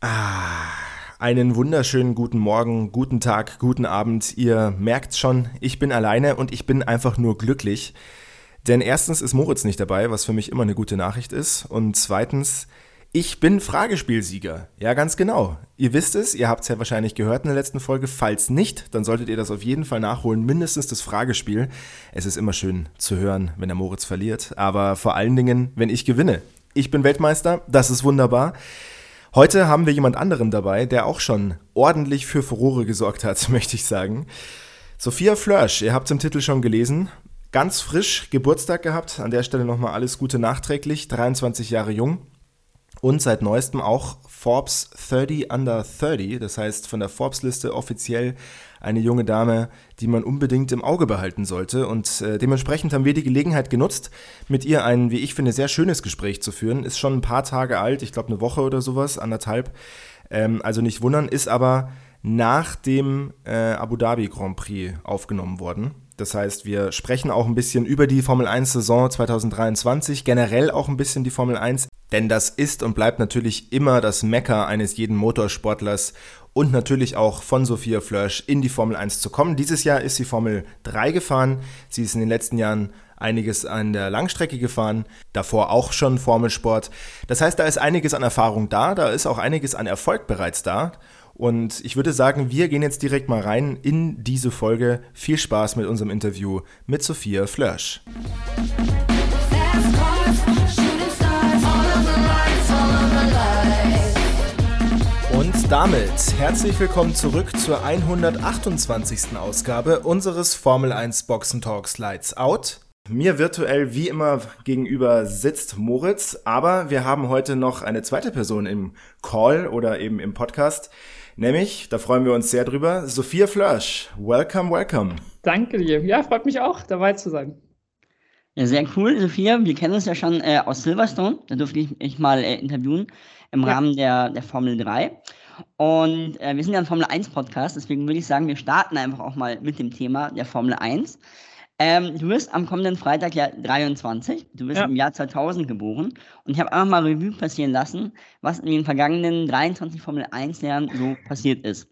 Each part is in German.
Ah, einen wunderschönen guten Morgen, guten Tag, guten Abend. Ihr merkt schon, ich bin alleine und ich bin einfach nur glücklich. Denn erstens ist Moritz nicht dabei, was für mich immer eine gute Nachricht ist. Und zweitens, ich bin Fragespielsieger. Ja, ganz genau. Ihr wisst es, ihr habt es ja wahrscheinlich gehört in der letzten Folge. Falls nicht, dann solltet ihr das auf jeden Fall nachholen. Mindestens das Fragespiel. Es ist immer schön zu hören, wenn der Moritz verliert. Aber vor allen Dingen, wenn ich gewinne. Ich bin Weltmeister, das ist wunderbar. Heute haben wir jemand anderen dabei, der auch schon ordentlich für Furore gesorgt hat, möchte ich sagen. Sophia Flörsch, ihr habt es im Titel schon gelesen, ganz frisch Geburtstag gehabt. An der Stelle nochmal alles Gute nachträglich, 23 Jahre jung. Und seit neuestem auch Forbes 30 Under 30, das heißt von der Forbes-Liste offiziell eine junge Dame, die man unbedingt im Auge behalten sollte. Und äh, dementsprechend haben wir die Gelegenheit genutzt, mit ihr ein, wie ich finde, sehr schönes Gespräch zu führen. Ist schon ein paar Tage alt, ich glaube eine Woche oder sowas, anderthalb. Ähm, also nicht wundern, ist aber nach dem äh, Abu Dhabi Grand Prix aufgenommen worden. Das heißt, wir sprechen auch ein bisschen über die Formel 1 Saison 2023, generell auch ein bisschen die Formel 1, denn das ist und bleibt natürlich immer das Mecker eines jeden Motorsportlers und natürlich auch von Sophia Flörsch in die Formel 1 zu kommen. Dieses Jahr ist sie Formel 3 gefahren. Sie ist in den letzten Jahren einiges an der Langstrecke gefahren, davor auch schon Formelsport. Das heißt, da ist einiges an Erfahrung da, da ist auch einiges an Erfolg bereits da. Und ich würde sagen, wir gehen jetzt direkt mal rein in diese Folge. Viel Spaß mit unserem Interview mit Sophia Flörsch. Und damit herzlich willkommen zurück zur 128. Ausgabe unseres Formel 1 Boxen Talks Lights Out. Mir virtuell wie immer gegenüber sitzt Moritz, aber wir haben heute noch eine zweite Person im Call oder eben im Podcast, nämlich, da freuen wir uns sehr drüber, Sophia Flörsch. Welcome, welcome. Danke dir. Ja, freut mich auch, dabei zu sein. Ja, sehr cool, Sophia. Wir kennen uns ja schon äh, aus Silverstone. Da durfte ich mich mal äh, interviewen im ja. Rahmen der, der Formel 3. Und äh, wir sind ja ein Formel 1 Podcast, deswegen würde ich sagen, wir starten einfach auch mal mit dem Thema der Formel 1. Ähm, du wirst am kommenden Freitag ja 23, du bist ja. im Jahr 2000 geboren und ich habe einfach mal Revue passieren lassen, was in den vergangenen 23 Formel 1 Jahren so passiert ist.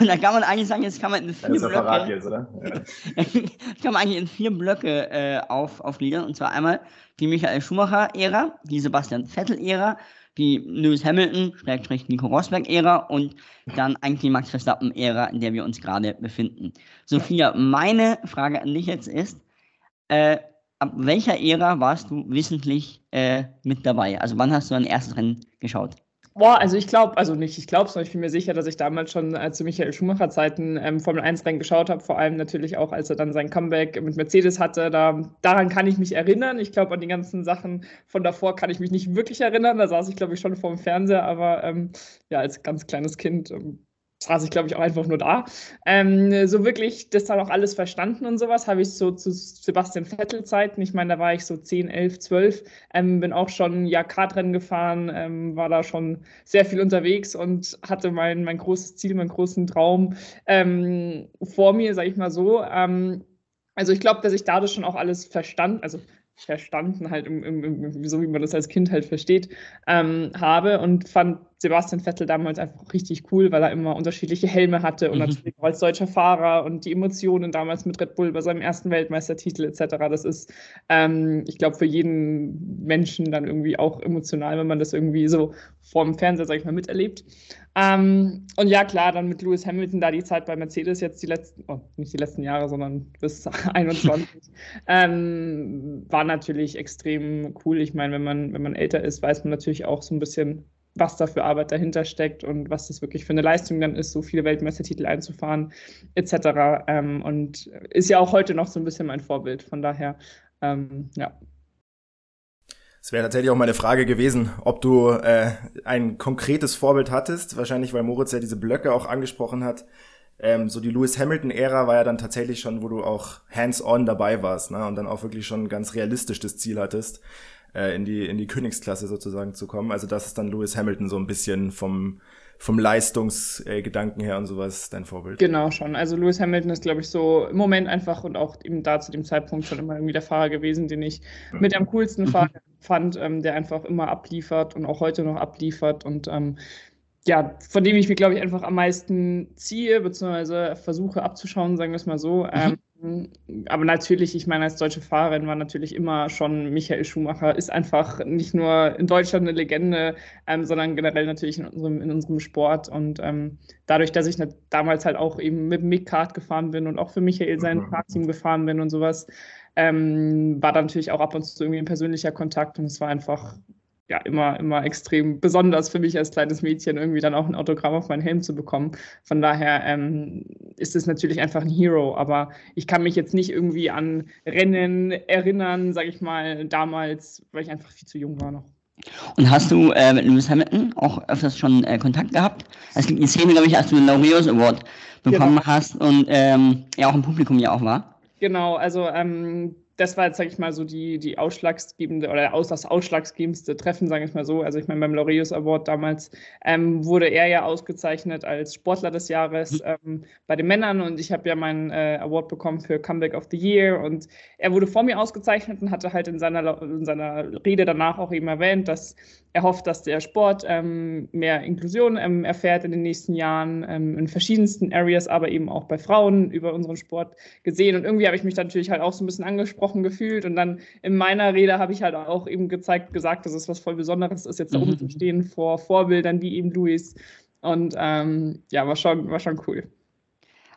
Und da kann man eigentlich sagen, jetzt kann man in vier das ist Blöcke. Jetzt, oder? Ja. kann man eigentlich in vier Blöcke äh, auf, aufgliedern. Und zwar einmal die Michael Schumacher-Ära, die Sebastian Vettel-Ära, die Lewis Hamilton, Schrägstrich Nico Rosberg-Ära und dann eigentlich die Max Verstappen-Ära, in der wir uns gerade befinden. Sophia, meine Frage an dich jetzt ist, äh, ab welcher Ära warst du wissentlich äh, mit dabei? Also wann hast du dein erstes Rennen geschaut? Boah, also ich glaube, also nicht, ich glaube es, sondern ich bin mir sicher, dass ich damals schon äh, zu Michael Schumacher Zeiten ähm, Formel 1 Rennen geschaut habe, vor allem natürlich auch, als er dann sein Comeback mit Mercedes hatte. Da, daran kann ich mich erinnern. Ich glaube, an die ganzen Sachen von davor kann ich mich nicht wirklich erinnern. Da saß ich, glaube ich, schon vor dem Fernseher, aber ähm, ja, als ganz kleines Kind ähm, saß ich, glaube ich, auch einfach nur da. Ähm, so wirklich das dann auch alles verstanden und sowas habe ich so zu Sebastian Vettel Zeiten. Ich meine, da war ich so 10, 11, 12. Ähm, bin auch schon ja Kartrennen gefahren, ähm, war da schon sehr viel unterwegs und hatte mein, mein großes Ziel, meinen großen Traum ähm, vor mir, sage ich mal so. Ähm, also ich glaube, dass ich dadurch schon auch alles verstand, also verstanden halt, im, im, im, so wie man das als Kind halt versteht, ähm, habe und fand Sebastian Vettel damals einfach richtig cool, weil er immer unterschiedliche Helme hatte und mhm. natürlich auch als deutscher Fahrer und die Emotionen damals mit Red Bull bei seinem ersten Weltmeistertitel etc. Das ist, ähm, ich glaube, für jeden Menschen dann irgendwie auch emotional, wenn man das irgendwie so vor dem Fernseher, sag ich mal, miterlebt. Ähm, und ja, klar, dann mit Lewis Hamilton da die Zeit bei Mercedes jetzt die letzten, oh, nicht die letzten Jahre, sondern bis 21, ähm, war natürlich extrem cool. Ich meine, wenn man, wenn man älter ist, weiß man natürlich auch so ein bisschen, was da für Arbeit dahinter steckt und was das wirklich für eine Leistung dann ist, so viele Weltmeistertitel einzufahren, etc. Ähm, und ist ja auch heute noch so ein bisschen mein Vorbild. Von daher, ähm, ja. Es wäre tatsächlich auch meine Frage gewesen, ob du äh, ein konkretes Vorbild hattest. Wahrscheinlich, weil Moritz ja diese Blöcke auch angesprochen hat. Ähm, so die Lewis Hamilton-Ära war ja dann tatsächlich schon, wo du auch hands-on dabei warst ne? und dann auch wirklich schon ganz realistisch das Ziel hattest äh, in, die, in die Königsklasse sozusagen zu kommen. Also das ist dann Lewis Hamilton so ein bisschen vom, vom Leistungsgedanken äh, her und sowas dein Vorbild. Genau schon. Also Lewis Hamilton ist, glaube ich, so im Moment einfach und auch eben da zu dem Zeitpunkt schon immer irgendwie der Fahrer gewesen, den ich mit am coolsten mhm. fand, ähm, der einfach immer abliefert und auch heute noch abliefert und ähm, ja, von dem ich mir, glaube ich, einfach am meisten ziehe, beziehungsweise versuche abzuschauen, sagen wir es mal so. Mhm. Ähm, aber natürlich, ich meine, als deutsche Fahrerin war natürlich immer schon Michael Schumacher, ist einfach nicht nur in Deutschland eine Legende, ähm, sondern generell natürlich in unserem, in unserem Sport. Und ähm, dadurch, dass ich damals halt auch eben mit Mick Kart gefahren bin und auch für Michael sein mhm. Fahrteam gefahren bin und sowas, ähm, war da natürlich auch ab und zu irgendwie ein persönlicher Kontakt und es war einfach ja immer, immer extrem besonders für mich als kleines Mädchen, irgendwie dann auch ein Autogramm auf meinen Helm zu bekommen. Von daher ähm, ist es natürlich einfach ein Hero, aber ich kann mich jetzt nicht irgendwie an Rennen erinnern, sage ich mal, damals, weil ich einfach viel zu jung war noch. Und hast du äh, mit Lewis Hamilton auch öfters schon äh, Kontakt gehabt? Es gibt eine Szene, glaube ich, als du den Laureus Award bekommen genau. hast und ähm, ja auch im Publikum ja auch war. Genau, also ähm, das war jetzt, sage ich mal, so die, die ausschlaggebende oder aus, das ausschlaggebendste Treffen, sage ich mal so. Also ich meine, beim Laureus Award damals ähm, wurde er ja ausgezeichnet als Sportler des Jahres mhm. ähm, bei den Männern und ich habe ja meinen äh, Award bekommen für Comeback of the Year und er wurde vor mir ausgezeichnet und hatte halt in seiner, in seiner Rede danach auch eben erwähnt, dass er hofft, dass der Sport ähm, mehr Inklusion ähm, erfährt in den nächsten Jahren, ähm, in verschiedensten Areas, aber eben auch bei Frauen über unseren Sport gesehen. Und irgendwie habe ich mich natürlich halt auch so ein bisschen angesprochen gefühlt. Und dann in meiner Rede habe ich halt auch eben gezeigt, gesagt, dass es was voll Besonderes ist, jetzt da oben zu stehen vor Vorbildern wie eben Luis. Und ähm, ja, war schon, war schon cool.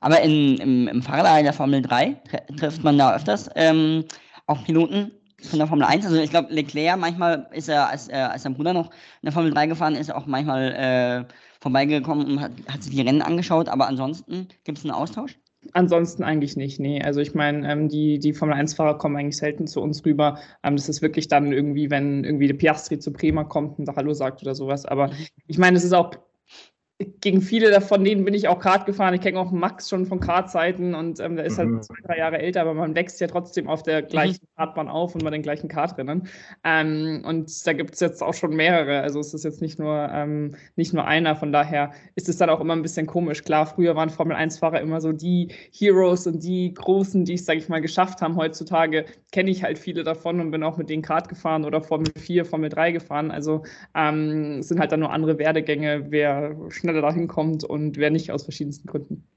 Aber in, im, im Fahrerlager der Formel 3 trifft man da öfters ähm, auch Piloten von der Formel 1. Also ich glaube, Leclerc, manchmal ist er, als, äh, als sein Bruder noch in der Formel 3 gefahren ist, auch manchmal äh, vorbeigekommen und hat, hat, sich die Rennen angeschaut. Aber ansonsten gibt es einen Austausch? Ansonsten eigentlich nicht, nee. Also ich meine, ähm, die, die Formel 1-Fahrer kommen eigentlich selten zu uns rüber. Ähm, das ist wirklich dann irgendwie, wenn irgendwie der Piastri zu Prima kommt und da Hallo sagt oder sowas. Aber mhm. ich meine, es ist auch gegen viele davon denen bin ich auch Kart gefahren. Ich kenne auch Max schon von Kartzeiten und ähm, der ist halt mhm. zwei, drei Jahre älter, aber man wächst ja trotzdem auf der gleichen mhm. Kartbahn auf und bei den gleichen Kartrennen. Ähm, und da gibt es jetzt auch schon mehrere. Also es ist jetzt nicht nur, ähm, nicht nur einer. Von daher ist es dann auch immer ein bisschen komisch. Klar, früher waren Formel-1-Fahrer immer so die Heroes und die Großen, die es, sage ich mal, geschafft haben. Heutzutage kenne ich halt viele davon und bin auch mit denen Kart gefahren oder Formel 4, Formel 3 gefahren. Also ähm, es sind halt dann nur andere Werdegänge, wer schnell schneller dahin kommt und wer nicht aus verschiedensten Gründen.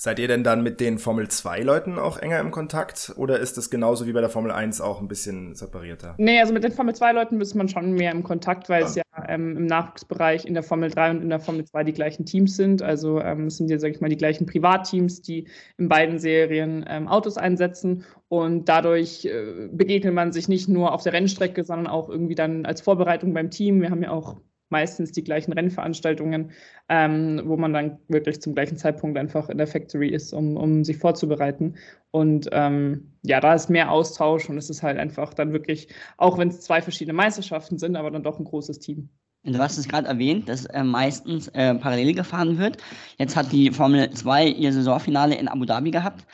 Seid ihr denn dann mit den Formel 2 Leuten auch enger im Kontakt oder ist das genauso wie bei der Formel 1 auch ein bisschen separierter? Nee, also mit den Formel 2 Leuten ist man schon mehr im Kontakt, weil ja. es ja ähm, im Nachwuchsbereich in der Formel 3 und in der Formel 2 die gleichen Teams sind. Also ähm, es sind ja, sag ich mal, die gleichen Privatteams, die in beiden Serien ähm, Autos einsetzen und dadurch äh, begegnet man sich nicht nur auf der Rennstrecke, sondern auch irgendwie dann als Vorbereitung beim Team. Wir haben ja auch meistens die gleichen Rennveranstaltungen, ähm, wo man dann wirklich zum gleichen Zeitpunkt einfach in der Factory ist, um, um sich vorzubereiten. Und ähm, ja, da ist mehr Austausch und es ist halt einfach dann wirklich, auch wenn es zwei verschiedene Meisterschaften sind, aber dann doch ein großes Team. Du hast es gerade erwähnt, dass äh, meistens äh, parallel gefahren wird. Jetzt hat die Formel 2 ihr Saisonfinale in Abu Dhabi gehabt.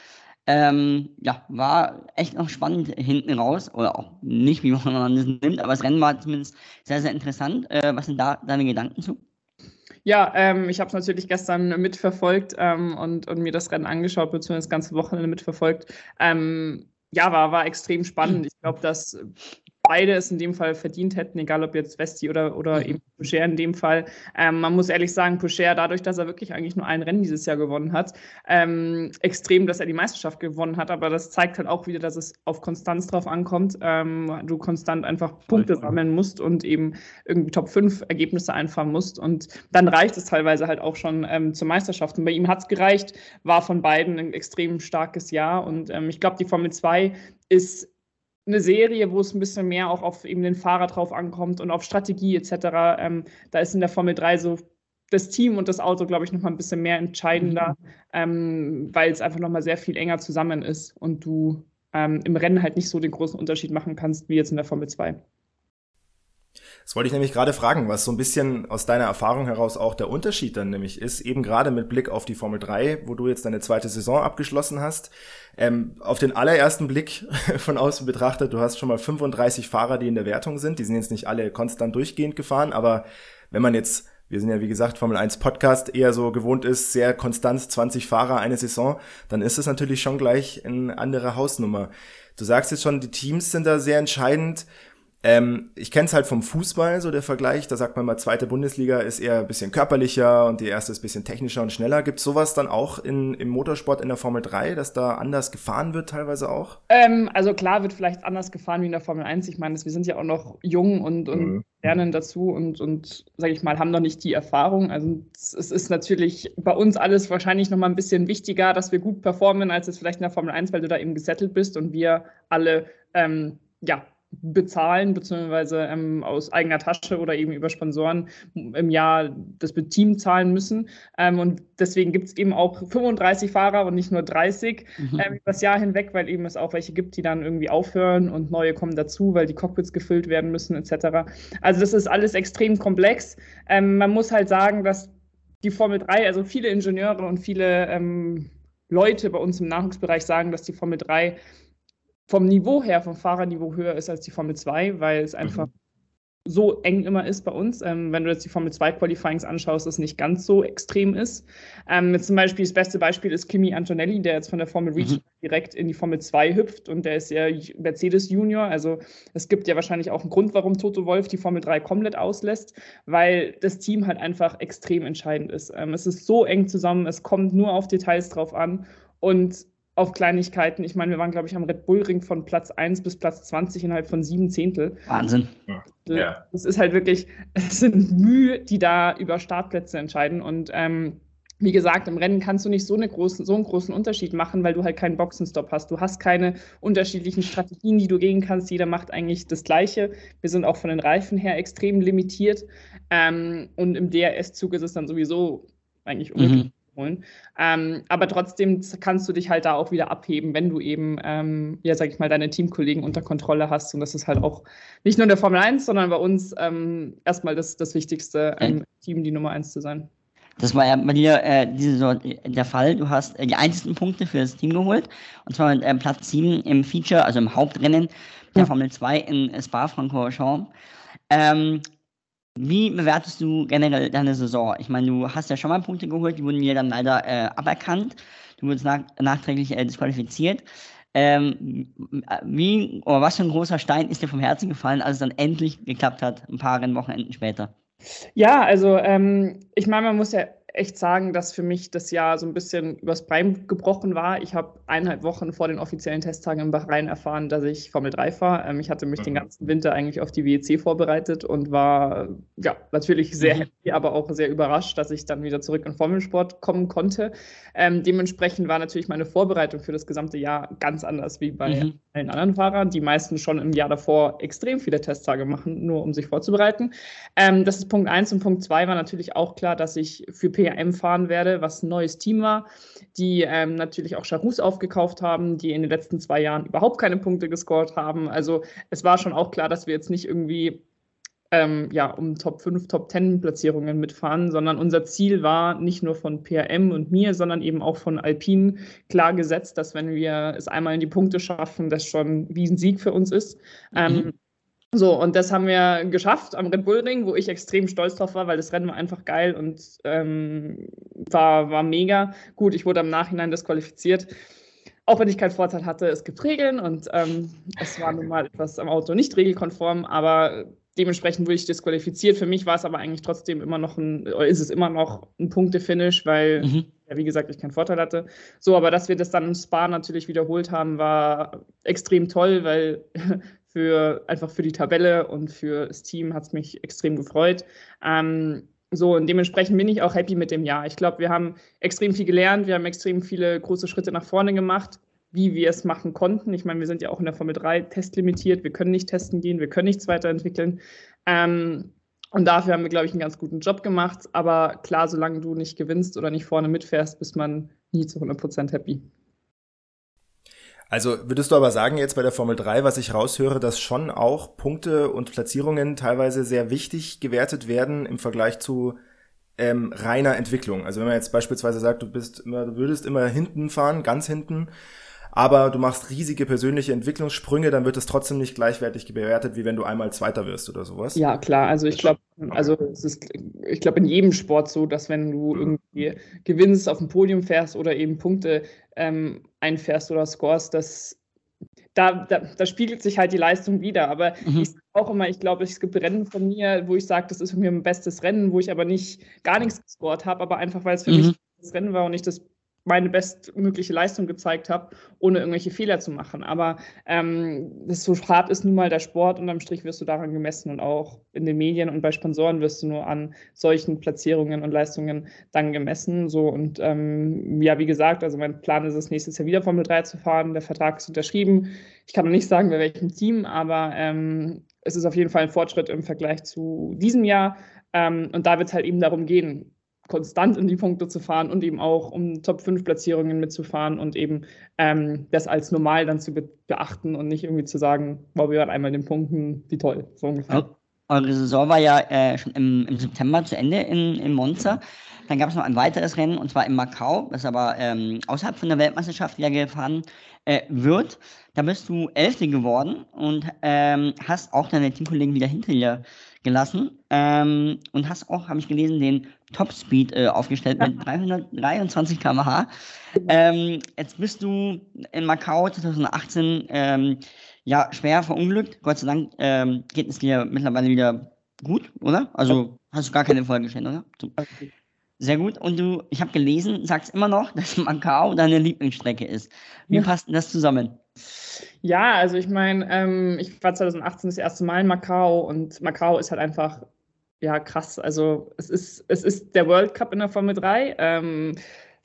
Ähm, ja, war echt noch spannend hinten raus, oder auch nicht, wie man das nimmt, aber das Rennen war zumindest sehr, sehr interessant. Äh, was sind da deine Gedanken zu? Ja, ähm, ich habe es natürlich gestern mitverfolgt ähm, und, und mir das Rennen angeschaut, beziehungsweise das ganze Wochenende mitverfolgt. Ähm, ja, war, war extrem spannend. Ich glaube, dass beide es in dem Fall verdient hätten, egal ob jetzt Vesti oder, oder mhm. eben Poucher in dem Fall. Ähm, man muss ehrlich sagen, Poucher, dadurch, dass er wirklich eigentlich nur ein Rennen dieses Jahr gewonnen hat, ähm, extrem, dass er die Meisterschaft gewonnen hat, aber das zeigt halt auch wieder, dass es auf Konstanz drauf ankommt. Ähm, du konstant einfach Punkte sammeln musst und eben irgendwie Top 5 Ergebnisse einfahren musst und dann reicht es teilweise halt auch schon ähm, zur Meisterschaft. Und bei ihm hat es gereicht, war von beiden ein extrem starkes Jahr und ähm, ich glaube, die Formel 2 ist eine Serie, wo es ein bisschen mehr auch auf eben den Fahrer drauf ankommt und auf Strategie etc. Ähm, da ist in der Formel 3 so das Team und das Auto, glaube ich, noch mal ein bisschen mehr entscheidender, mhm. ähm, weil es einfach noch mal sehr viel enger zusammen ist und du ähm, im Rennen halt nicht so den großen Unterschied machen kannst wie jetzt in der Formel 2. Das wollte ich nämlich gerade fragen, was so ein bisschen aus deiner Erfahrung heraus auch der Unterschied dann nämlich ist, eben gerade mit Blick auf die Formel 3, wo du jetzt deine zweite Saison abgeschlossen hast. Ähm, auf den allerersten Blick von außen betrachtet, du hast schon mal 35 Fahrer, die in der Wertung sind. Die sind jetzt nicht alle konstant durchgehend gefahren, aber wenn man jetzt wir sind ja wie gesagt Formel 1 Podcast eher so gewohnt ist, sehr konstant 20 Fahrer eine Saison, dann ist es natürlich schon gleich eine andere Hausnummer. Du sagst jetzt schon, die Teams sind da sehr entscheidend. Ähm, ich kenne es halt vom Fußball, so der Vergleich. Da sagt man mal, zweite Bundesliga ist eher ein bisschen körperlicher und die erste ist ein bisschen technischer und schneller. Gibt es sowas dann auch in, im Motorsport in der Formel 3, dass da anders gefahren wird teilweise auch? Ähm, also klar wird vielleicht anders gefahren wie in der Formel 1. Ich meine, wir sind ja auch noch jung und, und mhm. lernen dazu und, und sage ich mal, haben noch nicht die Erfahrung. Also es, ist natürlich bei uns alles wahrscheinlich noch mal ein bisschen wichtiger, dass wir gut performen, als es vielleicht in der Formel 1, weil du da eben gesettelt bist und wir alle ähm, ja, bezahlen, beziehungsweise ähm, aus eigener Tasche oder eben über Sponsoren im Jahr das Team zahlen müssen. Ähm, und deswegen gibt es eben auch 35 Fahrer und nicht nur 30 mhm. ähm, das Jahr hinweg, weil eben es auch welche gibt, die dann irgendwie aufhören und neue kommen dazu, weil die Cockpits gefüllt werden müssen, etc. Also das ist alles extrem komplex. Ähm, man muss halt sagen, dass die Formel 3, also viele Ingenieure und viele ähm, Leute bei uns im Nachwuchsbereich sagen, dass die Formel 3 vom Niveau her, vom Fahrerniveau höher ist als die Formel 2, weil es einfach mhm. so eng immer ist bei uns. Ähm, wenn du jetzt die Formel 2 Qualifyings anschaust, es nicht ganz so extrem ist. Ähm, zum Beispiel, das beste Beispiel ist Kimi Antonelli, der jetzt von der Formel Region mhm. direkt in die Formel 2 hüpft und der ist ja Mercedes Junior. Also es gibt ja wahrscheinlich auch einen Grund, warum Toto Wolf die Formel 3 komplett auslässt, weil das Team halt einfach extrem entscheidend ist. Ähm, es ist so eng zusammen, es kommt nur auf Details drauf an und auf Kleinigkeiten. Ich meine, wir waren, glaube ich, am Red Bull Ring von Platz 1 bis Platz 20 innerhalb von sieben Zehntel. Wahnsinn. Ja. Das ist halt wirklich, es sind Mühe, die da über Startplätze entscheiden. Und ähm, wie gesagt, im Rennen kannst du nicht so, eine großen, so einen großen Unterschied machen, weil du halt keinen Boxenstopp hast. Du hast keine unterschiedlichen Strategien, die du gehen kannst. Jeder macht eigentlich das Gleiche. Wir sind auch von den Reifen her extrem limitiert. Ähm, und im DRS-Zug ist es dann sowieso eigentlich unmöglich. Mhm holen. Ähm, aber trotzdem kannst du dich halt da auch wieder abheben, wenn du eben, ähm, ja, sag ich mal, deine Teamkollegen unter Kontrolle hast. Und das ist halt auch nicht nur in der Formel 1, sondern bei uns ähm, erstmal das, das Wichtigste, ähm, Team die Nummer 1 zu sein. Das war ja bei dir äh, diese so, der Fall. Du hast äh, die einzigen Punkte für das Team geholt. Und zwar mit äh, Platz 7 im Feature, also im Hauptrennen der ja. Formel 2 in Spa-Francorchamps. Ähm, wie bewertest du generell deine Saison? Ich meine, du hast ja schon mal Punkte geholt, die wurden mir dann leider äh, aberkannt. Du wurdest nach, nachträglich äh, disqualifiziert. Ähm, wie oder was für ein großer Stein ist dir vom Herzen gefallen, als es dann endlich geklappt hat, ein paar Rennwochenenden später? Ja, also ähm, ich meine, man muss ja echt sagen, dass für mich das Jahr so ein bisschen übers Bein gebrochen war. Ich habe eineinhalb Wochen vor den offiziellen Testtagen in Bahrain erfahren, dass ich Formel 3 fahre. Ähm, ich hatte mich mhm. den ganzen Winter eigentlich auf die WEC vorbereitet und war ja natürlich sehr mhm. happy, aber auch sehr überrascht, dass ich dann wieder zurück in Formelsport kommen konnte. Ähm, dementsprechend war natürlich meine Vorbereitung für das gesamte Jahr ganz anders wie bei mhm. allen anderen Fahrern, die meisten schon im Jahr davor extrem viele Testtage machen, nur um sich vorzubereiten. Ähm, das ist Punkt 1 und Punkt 2 war natürlich auch klar, dass ich für P PRM fahren werde, was ein neues Team war, die ähm, natürlich auch Charus aufgekauft haben, die in den letzten zwei Jahren überhaupt keine Punkte gescored haben. Also es war schon auch klar, dass wir jetzt nicht irgendwie ähm, ja, um Top 5, Top 10 Platzierungen mitfahren, sondern unser Ziel war nicht nur von PRM und mir, sondern eben auch von Alpine klar gesetzt, dass wenn wir es einmal in die Punkte schaffen, das schon wie ein Sieg für uns ist. Ähm, mhm. So, und das haben wir geschafft am Red Bull Ring, wo ich extrem stolz drauf war, weil das Rennen war einfach geil und ähm, war, war mega. Gut, ich wurde im Nachhinein disqualifiziert, auch wenn ich keinen Vorteil hatte. Es gibt Regeln und ähm, es war nun mal etwas am Auto nicht regelkonform, aber dementsprechend wurde ich disqualifiziert. Für mich war es aber eigentlich trotzdem immer noch ein, ist es immer noch ein Punktefinish, weil, mhm. ja, wie gesagt, ich keinen Vorteil hatte. So, aber dass wir das dann im Spa natürlich wiederholt haben, war extrem toll, weil für einfach für die Tabelle und für das Team hat es mich extrem gefreut. Ähm, so, und dementsprechend bin ich auch happy mit dem Jahr. Ich glaube, wir haben extrem viel gelernt, wir haben extrem viele große Schritte nach vorne gemacht, wie wir es machen konnten. Ich meine, wir sind ja auch in der Formel 3 testlimitiert, wir können nicht testen gehen, wir können nichts weiterentwickeln. Ähm, und dafür haben wir, glaube ich, einen ganz guten Job gemacht. Aber klar, solange du nicht gewinnst oder nicht vorne mitfährst, bist man nie zu 100% happy. Also würdest du aber sagen, jetzt bei der Formel 3, was ich raushöre, dass schon auch Punkte und Platzierungen teilweise sehr wichtig gewertet werden im Vergleich zu ähm, reiner Entwicklung. Also wenn man jetzt beispielsweise sagt, du bist immer, du würdest immer hinten fahren, ganz hinten, aber du machst riesige persönliche Entwicklungssprünge, dann wird es trotzdem nicht gleichwertig bewertet, wie wenn du einmal Zweiter wirst oder sowas. Ja, klar. Also ich glaube, also es ist, ich glaube in jedem Sport so, dass wenn du mhm. irgendwie gewinnst, auf dem Podium fährst oder eben Punkte ähm, einfährst oder scores, dass da, da, da, spiegelt sich halt die Leistung wieder. Aber mhm. ich sag auch immer, ich glaube, es gibt Rennen von mir, wo ich sage, das ist für mich mein bestes Rennen, wo ich aber nicht gar nichts gescored habe, aber einfach, weil es für mhm. mich das Rennen war und ich das meine bestmögliche Leistung gezeigt habe, ohne irgendwelche Fehler zu machen. Aber ähm, das so hart ist nun mal der Sport und am Strich wirst du daran gemessen und auch in den Medien und bei Sponsoren wirst du nur an solchen Platzierungen und Leistungen dann gemessen. So und ähm, ja, wie gesagt, also mein Plan ist es, nächstes Jahr wieder Formel 3 zu fahren. Der Vertrag ist unterschrieben. Ich kann noch nicht sagen, bei welchem Team, aber ähm, es ist auf jeden Fall ein Fortschritt im Vergleich zu diesem Jahr. Ähm, und da wird es halt eben darum gehen, konstant in die Punkte zu fahren und eben auch um Top-5-Platzierungen mitzufahren und eben ähm, das als normal dann zu be beachten und nicht irgendwie zu sagen, wow, wir waren einmal in den Punkten, wie toll, so ungefähr. Eure Saison war ja äh, schon im, im, September zu Ende in, in Monza. Dann gab es noch ein weiteres Rennen und zwar in Macau, das aber ähm, außerhalb von der Weltmeisterschaft wieder gefahren äh, wird. Da bist du Elfte geworden und ähm, hast auch deine Teamkollegen wieder hinter dir gelassen ähm, und hast auch, habe ich gelesen, den Topspeed äh, aufgestellt mit 323 km/h. Ähm, jetzt bist du in Macau 2018 ähm, ja schwer verunglückt. Gott sei Dank ähm, geht es dir mittlerweile wieder gut, oder? Also hast du gar keine Folgeschäden, oder? Sehr gut. Und du, ich habe gelesen, sagst immer noch, dass Macau deine Lieblingsstrecke ist. Wie ja. passt denn das zusammen? Ja, also ich meine, ähm, ich war 2018 das erste Mal in Macau und Macau ist halt einfach, ja, krass. Also es ist, es ist der World Cup in der Formel 3. Ähm,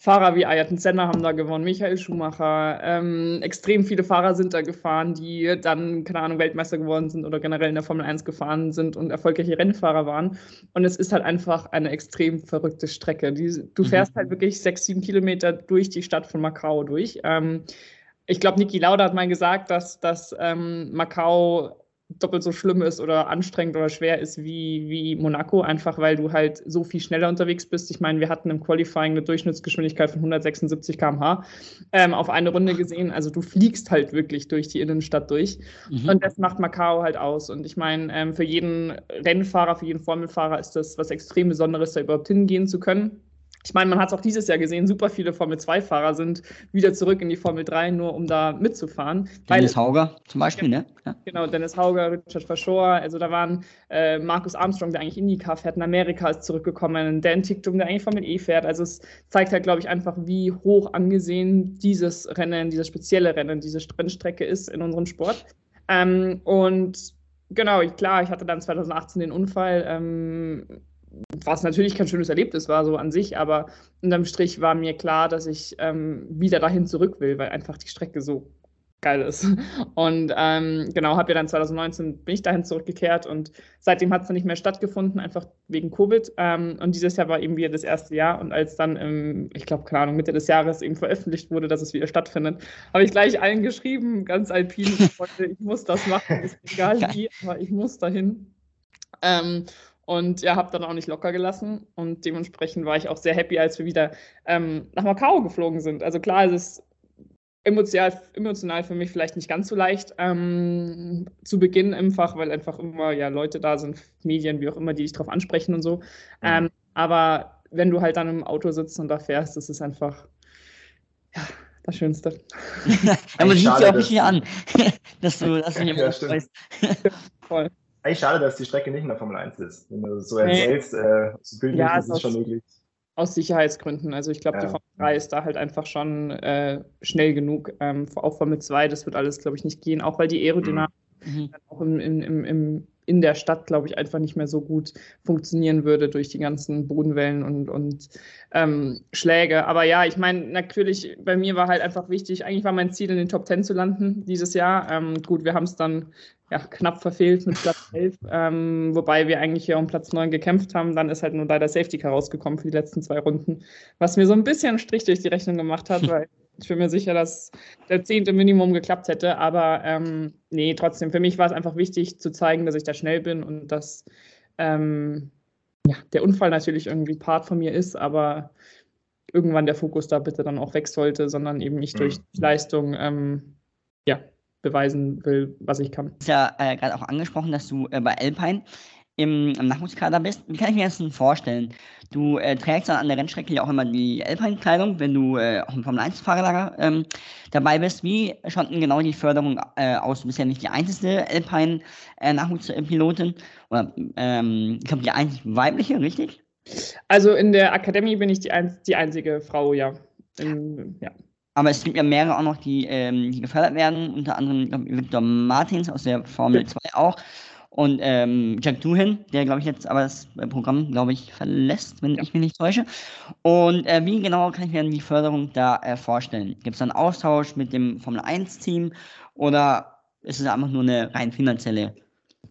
Fahrer wie Ayrton Senna haben da gewonnen, Michael Schumacher. Ähm, extrem viele Fahrer sind da gefahren, die dann, keine Ahnung, Weltmeister geworden sind oder generell in der Formel 1 gefahren sind und erfolgreiche Rennfahrer waren. Und es ist halt einfach eine extrem verrückte Strecke. Die, du mhm. fährst mhm. halt wirklich sechs, sieben Kilometer durch die Stadt von Macau durch. Ähm, ich glaube, Niki Lauda hat mal gesagt, dass, dass ähm, Macau doppelt so schlimm ist oder anstrengend oder schwer ist wie, wie Monaco, einfach weil du halt so viel schneller unterwegs bist. Ich meine, wir hatten im Qualifying eine Durchschnittsgeschwindigkeit von 176 km/h ähm, auf eine Runde gesehen. Also du fliegst halt wirklich durch die Innenstadt durch. Mhm. Und das macht Macau halt aus. Und ich meine, ähm, für jeden Rennfahrer, für jeden Formelfahrer ist das was extrem Besonderes, da überhaupt hingehen zu können. Ich meine, man hat es auch dieses Jahr gesehen, super viele Formel-2-Fahrer sind wieder zurück in die Formel 3, nur um da mitzufahren. Dennis Hauger zum Beispiel, ne? Ja. Genau, Dennis Hauger, Richard Verschoor, also da waren äh, Markus Armstrong, der eigentlich IndyCar fährt, in Amerika ist zurückgekommen, Dan Ticktum, der eigentlich Formel E fährt. Also es zeigt halt, glaube ich, einfach, wie hoch angesehen dieses Rennen, dieses spezielle Rennen, diese Rennstrecke ist in unserem Sport. Ähm, und genau, klar, ich hatte dann 2018 den Unfall. Ähm, was natürlich kein schönes Erlebnis war, so an sich, aber unterm Strich war mir klar, dass ich ähm, wieder dahin zurück will, weil einfach die Strecke so geil ist. Und ähm, genau, habe ja dann 2019 bin ich dahin zurückgekehrt und seitdem hat es dann nicht mehr stattgefunden, einfach wegen Covid. Ähm, und dieses Jahr war eben wieder das erste Jahr und als dann, im, ich glaube, keine Ahnung, Mitte des Jahres eben veröffentlicht wurde, dass es wieder stattfindet, habe ich gleich allen geschrieben, ganz alpin, ich muss das machen, ist egal wie, aber ich muss dahin. Ähm, und ja, habe dann auch nicht locker gelassen. Und dementsprechend war ich auch sehr happy, als wir wieder ähm, nach Macau geflogen sind. Also klar, es ist emotional, emotional für mich vielleicht nicht ganz so leicht ähm, zu Beginn einfach, weil einfach immer ja Leute da sind, Medien, wie auch immer, die dich darauf ansprechen und so. Mhm. Ähm, aber wenn du halt dann im Auto sitzt und da fährst, das ist einfach ja, das Schönste. ja, man sieht ja auch richtig an, dass du das nicht ja, weißt. Voll. Eigentlich schade, dass die Strecke nicht in der Formel 1 ist. Wenn du so erzählst, nee. äh, so bildlich ja, ist es schon möglich. Aus Sicherheitsgründen. Also ich glaube, ja. die Formel 3 ist da halt einfach schon äh, schnell genug. Ähm, auch Formel 2, das wird alles, glaube ich, nicht gehen, auch weil die Aerodynamik mhm. auch im, im, im, in der Stadt, glaube ich, einfach nicht mehr so gut funktionieren würde durch die ganzen Bodenwellen und, und ähm, Schläge. Aber ja, ich meine, natürlich, bei mir war halt einfach wichtig, eigentlich war mein Ziel, in den Top 10 zu landen dieses Jahr. Ähm, gut, wir haben es dann ja, knapp verfehlt mit Platz 11, ähm, wobei wir eigentlich hier um Platz 9 gekämpft haben. Dann ist halt nur leider Safety Car rausgekommen für die letzten zwei Runden, was mir so ein bisschen Strich durch die Rechnung gemacht hat, weil ich bin mir sicher, dass der zehnte Minimum geklappt hätte. Aber ähm, nee, trotzdem, für mich war es einfach wichtig zu zeigen, dass ich da schnell bin und dass ähm, ja, der Unfall natürlich irgendwie Part von mir ist, aber irgendwann der Fokus da bitte dann auch weg sollte, sondern eben nicht durch mhm. Leistung ähm, ja, beweisen will, was ich kann. Du hast ja äh, gerade auch angesprochen, dass du äh, bei Alpine im, im Nachwuchskader bist, wie kann ich mir das denn vorstellen? Du äh, trägst dann an der Rennstrecke ja auch immer die Alpine-Kleidung, wenn du äh, auch im Formel-1-Fahrerlager ähm, dabei bist. Wie schaut denn genau die Förderung äh, aus? Du bist ja nicht die einzige Alpine-Nachwuchspilotin oder ähm, ich glaube die einzige weibliche, richtig? Also in der Akademie bin ich die, ein, die einzige Frau, ja. In, ja. Aber es gibt ja mehrere auch noch, die, ähm, die gefördert werden, unter anderem Victor Martins aus der Formel 2 auch. Und ähm, Jack Doohan, der, glaube ich, jetzt aber das Programm, glaube ich, verlässt, wenn ja. ich mich nicht täusche. Und äh, wie genau kann ich mir die Förderung da äh, vorstellen? Gibt es da einen Austausch mit dem Formel 1-Team oder ist es einfach nur eine rein finanzielle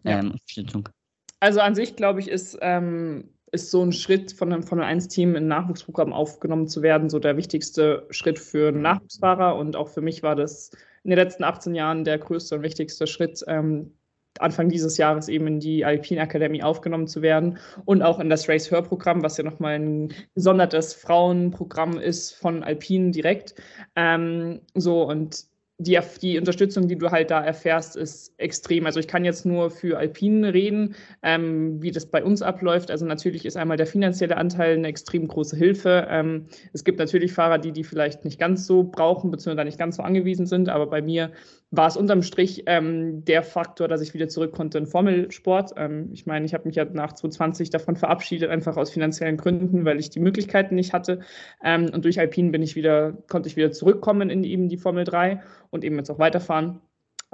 ähm, ja. Unterstützung? Also an sich, glaube ich, ist, ähm, ist so ein Schritt von einem Formel 1-Team in ein Nachwuchsprogramm aufgenommen zu werden, so der wichtigste Schritt für einen Nachwuchsfahrer. Und auch für mich war das in den letzten 18 Jahren der größte und wichtigste Schritt, ähm, Anfang dieses Jahres eben in die Alpine Academy aufgenommen zu werden und auch in das Race Hör-Programm, was ja nochmal ein gesondertes Frauenprogramm ist von Alpine direkt. Ähm, so und die, die Unterstützung, die du halt da erfährst, ist extrem. Also ich kann jetzt nur für Alpine reden, ähm, wie das bei uns abläuft. Also natürlich ist einmal der finanzielle Anteil eine extrem große Hilfe. Ähm, es gibt natürlich Fahrer, die die vielleicht nicht ganz so brauchen, beziehungsweise nicht ganz so angewiesen sind. Aber bei mir war es unterm Strich ähm, der Faktor, dass ich wieder zurück konnte in Formelsport. Ähm, ich meine, ich habe mich ja nach 2020 davon verabschiedet, einfach aus finanziellen Gründen, weil ich die Möglichkeiten nicht hatte. Ähm, und durch Alpine bin ich wieder, konnte ich wieder zurückkommen in eben die Formel 3 und eben jetzt auch weiterfahren.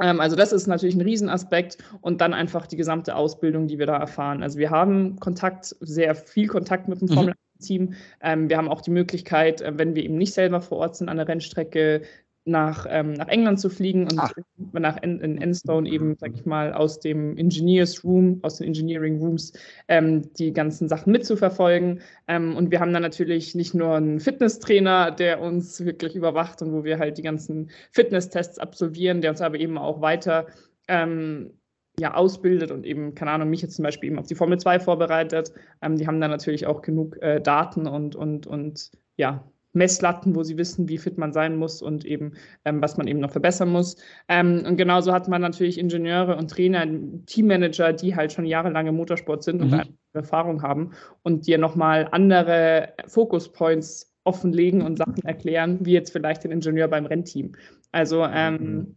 Ähm, also das ist natürlich ein Riesenaspekt und dann einfach die gesamte Ausbildung, die wir da erfahren. Also wir haben Kontakt, sehr viel Kontakt mit dem mhm. Formel Team. Ähm, wir haben auch die Möglichkeit, äh, wenn wir eben nicht selber vor Ort sind an der Rennstrecke, nach, ähm, nach England zu fliegen und Ach. nach en, in Enstone eben, sag ich mal, aus dem Engineers Room, aus den Engineering Rooms ähm, die ganzen Sachen mitzuverfolgen. Ähm, und wir haben dann natürlich nicht nur einen Fitnesstrainer, der uns wirklich überwacht und wo wir halt die ganzen Fitnesstests absolvieren, der uns aber eben auch weiter ähm, ja, ausbildet und eben, keine Ahnung, mich jetzt zum Beispiel eben auf die Formel 2 vorbereitet. Ähm, die haben dann natürlich auch genug äh, Daten und, und, und ja, Messlatten, wo sie wissen, wie fit man sein muss und eben, ähm, was man eben noch verbessern muss. Ähm, und genauso hat man natürlich Ingenieure und Trainer, Teammanager, die halt schon jahrelang im Motorsport sind mhm. und Erfahrung haben und dir nochmal andere Fokuspoints offenlegen und Sachen erklären, wie jetzt vielleicht ein Ingenieur beim Rennteam. Also ähm, mhm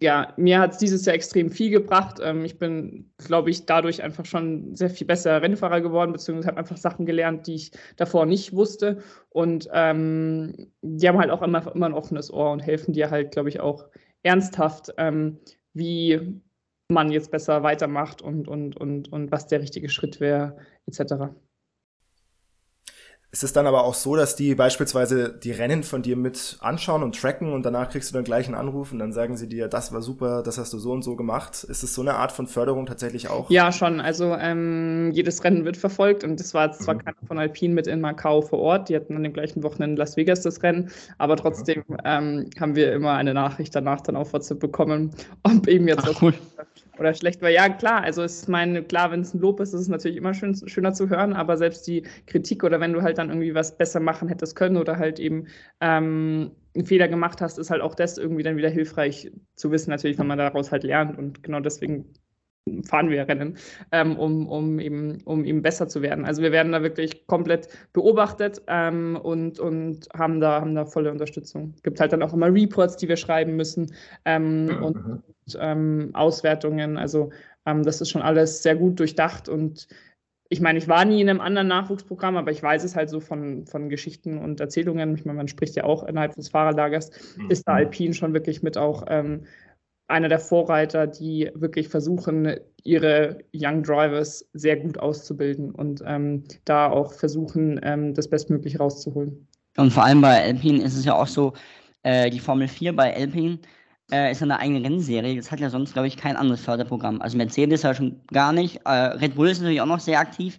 ja, mir hat es dieses Jahr extrem viel gebracht. Ähm, ich bin, glaube ich, dadurch einfach schon sehr viel besser Rennfahrer geworden, beziehungsweise habe einfach Sachen gelernt, die ich davor nicht wusste. Und ähm, die haben halt auch immer, immer ein offenes Ohr und helfen dir halt, glaube ich, auch ernsthaft, ähm, wie man jetzt besser weitermacht und, und, und, und was der richtige Schritt wäre, etc. Ist es dann aber auch so, dass die beispielsweise die Rennen von dir mit anschauen und tracken und danach kriegst du dann gleich einen Anruf und dann sagen sie dir, das war super, das hast du so und so gemacht. Ist es so eine Art von Förderung tatsächlich auch? Ja, schon. Also ähm, jedes Rennen wird verfolgt und das war zwar mhm. keiner von Alpine mit in Macau vor Ort, die hatten an dem gleichen Wochenende in Las Vegas das Rennen, aber trotzdem mhm. ähm, haben wir immer eine Nachricht danach dann auf WhatsApp bekommen, ob eben jetzt Ach, was cool oder schlecht war. Ja, klar, also ist meine, klar, wenn es ein Lob ist, ist es natürlich immer schön, schöner zu hören, aber selbst die Kritik oder wenn du halt dann irgendwie was besser machen hättest können oder halt eben ähm, einen Fehler gemacht hast, ist halt auch das irgendwie dann wieder hilfreich zu wissen, natürlich, wenn man daraus halt lernt und genau deswegen fahren wir Rennen, ähm, um, um, eben, um eben besser zu werden. Also wir werden da wirklich komplett beobachtet ähm, und, und haben, da, haben da volle Unterstützung. Es gibt halt dann auch immer Reports, die wir schreiben müssen ähm, mhm. und ähm, Auswertungen. Also ähm, das ist schon alles sehr gut durchdacht und ich meine, ich war nie in einem anderen Nachwuchsprogramm, aber ich weiß es halt so von, von Geschichten und Erzählungen. Ich meine, man spricht ja auch innerhalb des Fahrerlagers, mhm. ist da Alpin schon wirklich mit auch ähm, einer der Vorreiter, die wirklich versuchen, ihre Young Drivers sehr gut auszubilden und ähm, da auch versuchen, ähm, das Bestmögliche rauszuholen. Und vor allem bei Alpine ist es ja auch so, äh, die Formel 4 bei Alpine äh, ist eine eigene Rennserie. Das hat ja sonst, glaube ich, kein anderes Förderprogramm. Also Mercedes ja schon gar nicht. Äh, Red Bull ist natürlich auch noch sehr aktiv.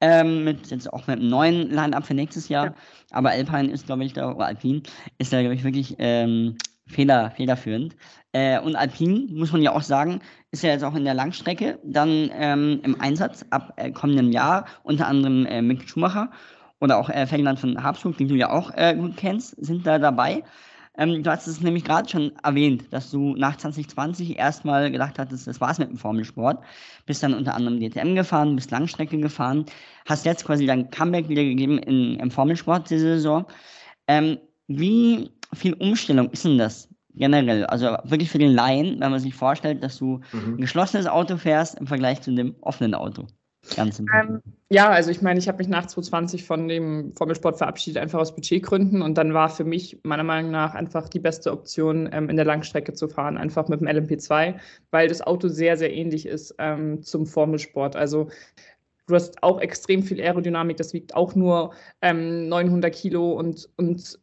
Ähm, mit jetzt auch mit einem neuen Line-Up für nächstes Jahr. Ja. Aber Alpine ist, glaube ich, da, oder Alpine ist da, glaube ich, wirklich ähm, feder, federführend. Äh, und Alpine, muss man ja auch sagen, ist ja jetzt auch in der Langstrecke dann ähm, im Einsatz ab äh, kommendem Jahr, unter anderem äh, Mick Schumacher oder auch äh, Ferdinand von Habsburg, den du ja auch äh, gut kennst, sind da dabei. Ähm, du hast es nämlich gerade schon erwähnt, dass du nach 2020 erstmal gedacht hattest, das war's mit dem Formelsport. Bist dann unter anderem DTM gefahren, bist Langstrecke gefahren, hast jetzt quasi dein Comeback wieder gegeben in, im Formelsport diese Saison. Ähm, wie viel Umstellung ist denn das generell? Also wirklich für den Laien, wenn man sich vorstellt, dass du mhm. ein geschlossenes Auto fährst im Vergleich zu dem offenen Auto. Ganz ähm, ja, also ich meine, ich habe mich nach 2020 von dem Formelsport verabschiedet, einfach aus Budgetgründen. Und dann war für mich meiner Meinung nach einfach die beste Option, ähm, in der Langstrecke zu fahren, einfach mit dem LMP2, weil das Auto sehr, sehr ähnlich ist ähm, zum Formelsport. Also du hast auch extrem viel Aerodynamik, das wiegt auch nur 900 ähm, Kilo und, und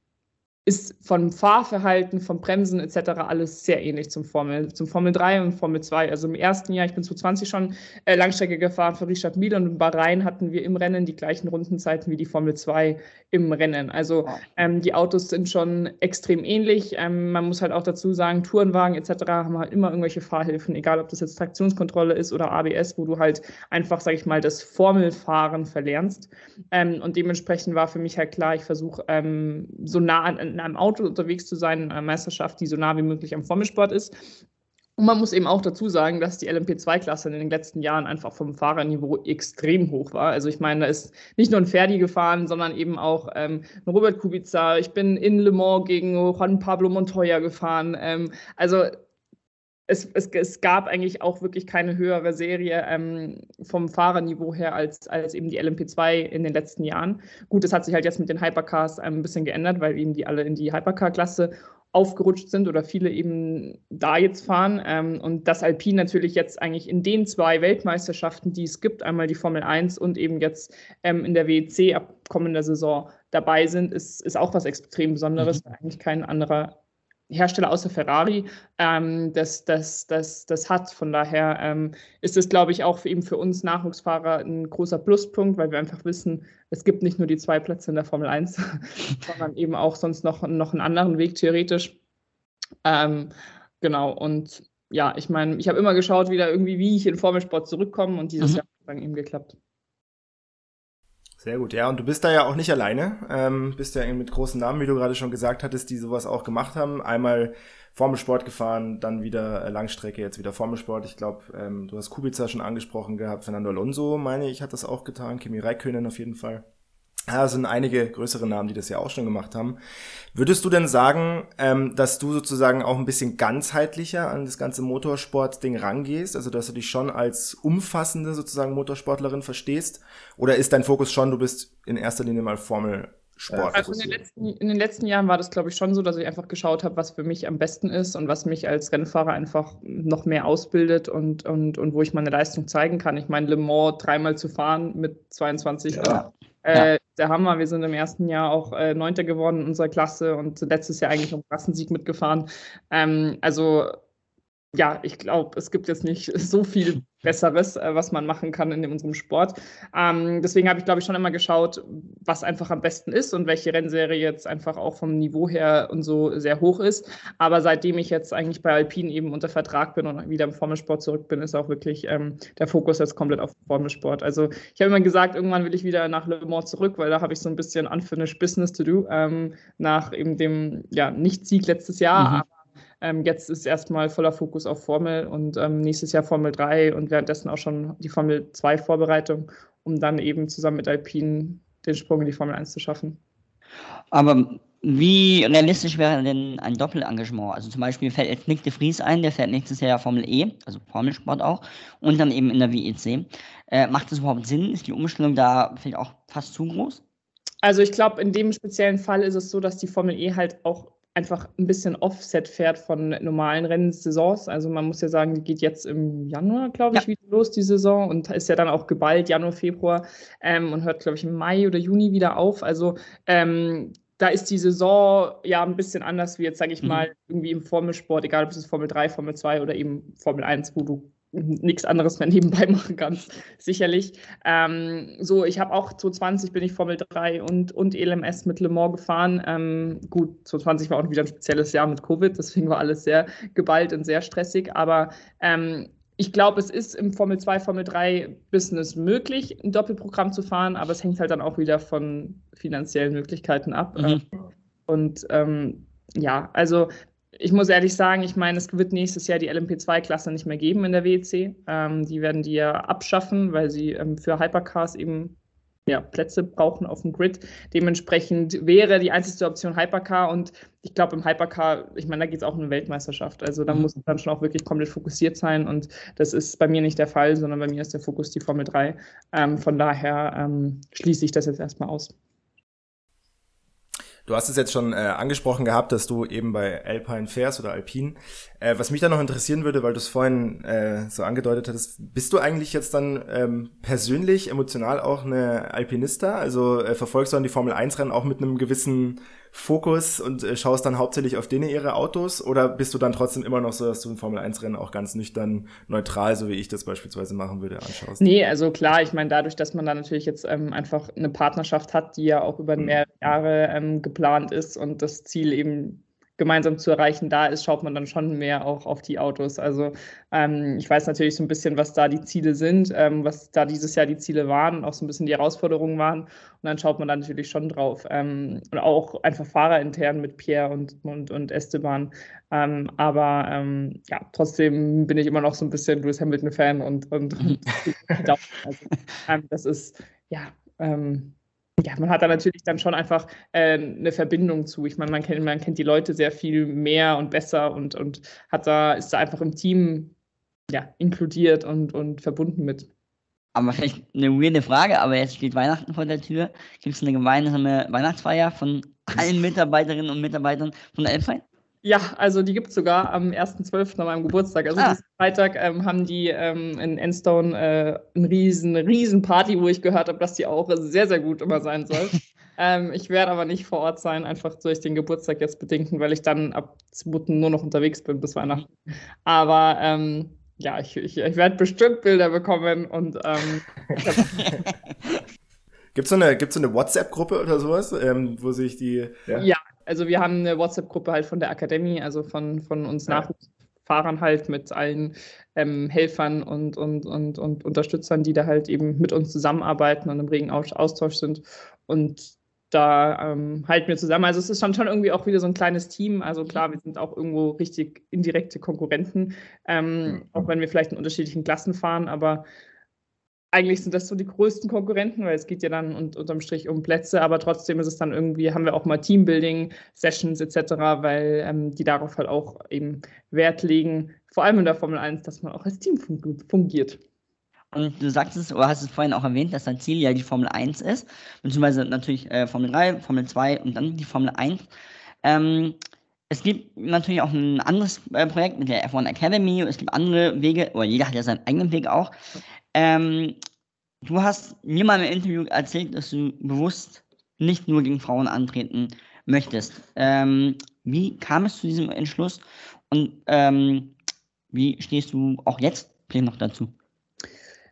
ist vom Fahrverhalten, vom Bremsen etc. alles sehr ähnlich zum Formel, zum Formel 3 und Formel 2. Also im ersten Jahr, ich bin 2020 schon äh, Langstrecke gefahren für Richard Mille und in Bahrain hatten wir im Rennen die gleichen Rundenzeiten wie die Formel 2 im Rennen. Also ähm, die Autos sind schon extrem ähnlich. Ähm, man muss halt auch dazu sagen, Tourenwagen etc. haben halt immer irgendwelche Fahrhilfen, egal ob das jetzt Traktionskontrolle ist oder ABS, wo du halt einfach, sag ich mal, das Formelfahren verlernst. Ähm, und dementsprechend war für mich halt klar, ich versuche ähm, so nah an in einem Auto unterwegs zu sein, in einer Meisterschaft, die so nah wie möglich am Formelsport ist. Und man muss eben auch dazu sagen, dass die LMP2-Klasse in den letzten Jahren einfach vom Fahrerniveau extrem hoch war. Also ich meine, da ist nicht nur ein Ferdi gefahren, sondern eben auch ähm, Robert Kubica. Ich bin in Le Mans gegen Juan Pablo Montoya gefahren. Ähm, also es, es, es, gab eigentlich auch wirklich keine höhere Serie ähm, vom Fahrerniveau her als, als eben die LMP2 in den letzten Jahren. Gut, das hat sich halt jetzt mit den Hypercars ähm, ein bisschen geändert, weil eben die alle in die Hypercar-Klasse aufgerutscht sind oder viele eben da jetzt fahren. Ähm, und dass Alpine natürlich jetzt eigentlich in den zwei Weltmeisterschaften, die es gibt, einmal die Formel 1 und eben jetzt ähm, in der WEC ab kommender Saison dabei sind, ist, ist auch was extrem Besonderes, mhm. eigentlich kein anderer Hersteller außer Ferrari ähm, das, das, das, das hat. Von daher ähm, ist es, glaube ich, auch für eben für uns Nachwuchsfahrer ein großer Pluspunkt, weil wir einfach wissen, es gibt nicht nur die zwei Plätze in der Formel 1, sondern eben auch sonst noch, noch einen anderen Weg theoretisch. Ähm, genau, und ja, ich meine, ich habe immer geschaut, wieder irgendwie, wie ich in Formelsport zurückkomme und dieses mhm. Jahr hat dann eben geklappt. Sehr gut, ja, und du bist da ja auch nicht alleine. Ähm, bist ja mit großen Namen, wie du gerade schon gesagt hattest, die sowas auch gemacht haben. Einmal Formelsport gefahren, dann wieder äh, Langstrecke, jetzt wieder Formelsport. Ich glaube, ähm, du hast Kubica schon angesprochen gehabt, Fernando Alonso, meine ich, hat das auch getan, Kimi Räikkönen auf jeden Fall. Ja, sind einige größere Namen, die das ja auch schon gemacht haben. Würdest du denn sagen, ähm, dass du sozusagen auch ein bisschen ganzheitlicher an das ganze Motorsport-Ding rangehst? Also, dass du dich schon als umfassende sozusagen Motorsportlerin verstehst? Oder ist dein Fokus schon, du bist in erster Linie mal Formel Sport. Also in den, letzten, in den letzten Jahren war das, glaube ich, schon so, dass ich einfach geschaut habe, was für mich am besten ist und was mich als Rennfahrer einfach noch mehr ausbildet und, und, und wo ich meine Leistung zeigen kann. Ich meine, Le Mans dreimal zu fahren mit 22 ja. Äh. Der Hammer, wir sind im ersten Jahr auch äh, Neunter geworden in unserer Klasse und letztes Jahr eigentlich um Klassensieg mitgefahren. Ähm, also ja, ich glaube, es gibt jetzt nicht so viel Besseres, äh, was man machen kann in unserem Sport. Ähm, deswegen habe ich, glaube ich, schon immer geschaut, was einfach am besten ist und welche Rennserie jetzt einfach auch vom Niveau her und so sehr hoch ist. Aber seitdem ich jetzt eigentlich bei Alpine eben unter Vertrag bin und wieder im Formelsport zurück bin, ist auch wirklich ähm, der Fokus jetzt komplett auf Formelsport. Also ich habe immer gesagt, irgendwann will ich wieder nach Le Mans zurück, weil da habe ich so ein bisschen unfinished business to do ähm, nach eben dem ja, Nicht-Sieg letztes Jahr. Mhm. Ähm, jetzt ist erstmal voller Fokus auf Formel und ähm, nächstes Jahr Formel 3 und währenddessen auch schon die Formel 2 Vorbereitung, um dann eben zusammen mit Alpine den Sprung in die Formel 1 zu schaffen. Aber wie realistisch wäre denn ein Doppelengagement? Also zum Beispiel fällt jetzt Nick de Vries ein, der fährt nächstes Jahr Formel E, also Formelsport auch, und dann eben in der WEC. Äh, macht das überhaupt Sinn? Ist die Umstellung da vielleicht auch fast zu groß? Also ich glaube, in dem speziellen Fall ist es so, dass die Formel E halt auch einfach ein bisschen Offset fährt von normalen Rennsaisons. Also man muss ja sagen, die geht jetzt im Januar, glaube ich, ja. wieder los, die Saison, und ist ja dann auch geballt, Januar, Februar, ähm, und hört, glaube ich, im Mai oder Juni wieder auf. Also ähm, da ist die Saison ja ein bisschen anders wie jetzt, sage ich mhm. mal, irgendwie im Formelsport, egal ob es ist Formel 3, Formel 2 oder eben Formel 1, wo du nichts anderes mehr nebenbei machen kannst, sicherlich. Ähm, so, ich habe auch 2020 bin ich Formel 3 und, und LMS mit Le Mans gefahren. Ähm, gut, 2020 war auch wieder ein spezielles Jahr mit Covid, deswegen war alles sehr geballt und sehr stressig, aber ähm, ich glaube, es ist im Formel 2, Formel 3 Business möglich, ein Doppelprogramm zu fahren, aber es hängt halt dann auch wieder von finanziellen Möglichkeiten ab. Mhm. Und ähm, ja, also ich muss ehrlich sagen, ich meine, es wird nächstes Jahr die LMP2-Klasse nicht mehr geben in der WEC. Ähm, die werden die ja abschaffen, weil sie ähm, für Hypercars eben ja, Plätze brauchen auf dem Grid. Dementsprechend wäre die einzige Option Hypercar und ich glaube im Hypercar, ich meine, da geht es auch um eine Weltmeisterschaft. Also da mhm. muss man dann schon auch wirklich komplett fokussiert sein und das ist bei mir nicht der Fall, sondern bei mir ist der Fokus die Formel 3. Ähm, von daher ähm, schließe ich das jetzt erstmal aus. Du hast es jetzt schon äh, angesprochen gehabt, dass du eben bei Alpine fährst oder Alpine. Äh, was mich da noch interessieren würde, weil du es vorhin äh, so angedeutet hattest, bist du eigentlich jetzt dann ähm, persönlich, emotional auch eine Alpinista? Also äh, verfolgst du dann die Formel 1 Rennen auch mit einem gewissen Fokus und äh, schaust dann hauptsächlich auf denen ihre Autos oder bist du dann trotzdem immer noch so, dass du ein Formel 1 Rennen auch ganz nüchtern neutral, so wie ich das beispielsweise machen würde, anschaust? Nee, also klar, ich meine, dadurch, dass man da natürlich jetzt ähm, einfach eine Partnerschaft hat, die ja auch über mhm. mehrere Jahre ähm, geplant ist und das Ziel eben gemeinsam zu erreichen da ist, schaut man dann schon mehr auch auf die Autos. Also ähm, ich weiß natürlich so ein bisschen, was da die Ziele sind, ähm, was da dieses Jahr die Ziele waren und auch so ein bisschen die Herausforderungen waren. Und dann schaut man da natürlich schon drauf. Ähm, und auch einfach fahrerintern mit Pierre und, und, und Esteban. Ähm, aber ähm, ja, trotzdem bin ich immer noch so ein bisschen Lewis Hamilton-Fan und, und, und also, ähm, das ist ja ja, man hat da natürlich dann schon einfach äh, eine Verbindung zu. Ich meine, man kennt, man kennt die Leute sehr viel mehr und besser und, und hat da, ist da einfach im Team ja, inkludiert und, und verbunden mit. Aber vielleicht eine weirde Frage, aber jetzt steht Weihnachten vor der Tür. Gibt es eine gemeinsame Weihnachtsfeier von allen Mitarbeiterinnen und Mitarbeitern von der Elfein? Ja, also die gibt es sogar am 1.12. an meinem Geburtstag. Also ah. Freitag ähm, haben die ähm, in Enstone äh, eine riesen, riesen Party, wo ich gehört habe, dass die auch sehr, sehr gut immer sein soll. ähm, ich werde aber nicht vor Ort sein, einfach durch den Geburtstag jetzt bedingt, weil ich dann ab 2. nur noch unterwegs bin bis Weihnachten. Aber ähm, ja, ich, ich, ich werde bestimmt Bilder bekommen und ähm, Gibt es so eine, so eine WhatsApp-Gruppe oder sowas, ähm, wo sich die. Ja, ja also wir haben eine WhatsApp-Gruppe halt von der Akademie, also von, von uns ja. Nachwuchsfahrern halt mit allen ähm, Helfern und, und, und, und Unterstützern, die da halt eben mit uns zusammenarbeiten und im regen Austausch sind. Und da ähm, halten wir zusammen. Also es ist schon, schon irgendwie auch wieder so ein kleines Team. Also klar, wir sind auch irgendwo richtig indirekte Konkurrenten, ähm, auch wenn wir vielleicht in unterschiedlichen Klassen fahren, aber eigentlich sind das so die größten Konkurrenten, weil es geht ja dann und, unterm Strich um Plätze, aber trotzdem ist es dann irgendwie, haben wir auch mal Teambuilding-Sessions etc., weil ähm, die darauf halt auch eben Wert legen, vor allem in der Formel 1, dass man auch als Team fungiert. Und du sagst es, oder hast es vorhin auch erwähnt, dass dein Ziel ja die Formel 1 ist, beziehungsweise natürlich äh, Formel 3, Formel 2 und dann die Formel 1. Ähm, es gibt natürlich auch ein anderes äh, Projekt mit der F1 Academy, es gibt andere Wege, oder jeder hat ja seinen eigenen Weg auch. Ähm, du hast mir mal im Interview erzählt, dass du bewusst nicht nur gegen Frauen antreten möchtest. Ähm, wie kam es zu diesem Entschluss und ähm, wie stehst du auch jetzt noch dazu?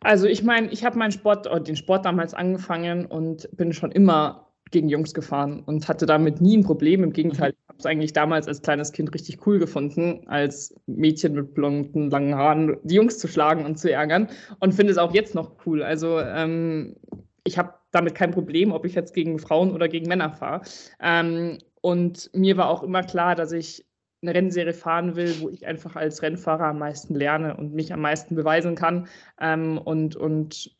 Also ich meine, ich habe meinen Sport, äh, den Sport damals angefangen und bin schon immer gegen Jungs gefahren und hatte damit nie ein Problem. Im Gegenteil, ich habe es eigentlich damals als kleines Kind richtig cool gefunden, als Mädchen mit blonden, langen Haaren die Jungs zu schlagen und zu ärgern und finde es auch jetzt noch cool. Also ähm, ich habe damit kein Problem, ob ich jetzt gegen Frauen oder gegen Männer fahre. Ähm, und mir war auch immer klar, dass ich eine Rennserie fahren will, wo ich einfach als Rennfahrer am meisten lerne und mich am meisten beweisen kann. Ähm, und, und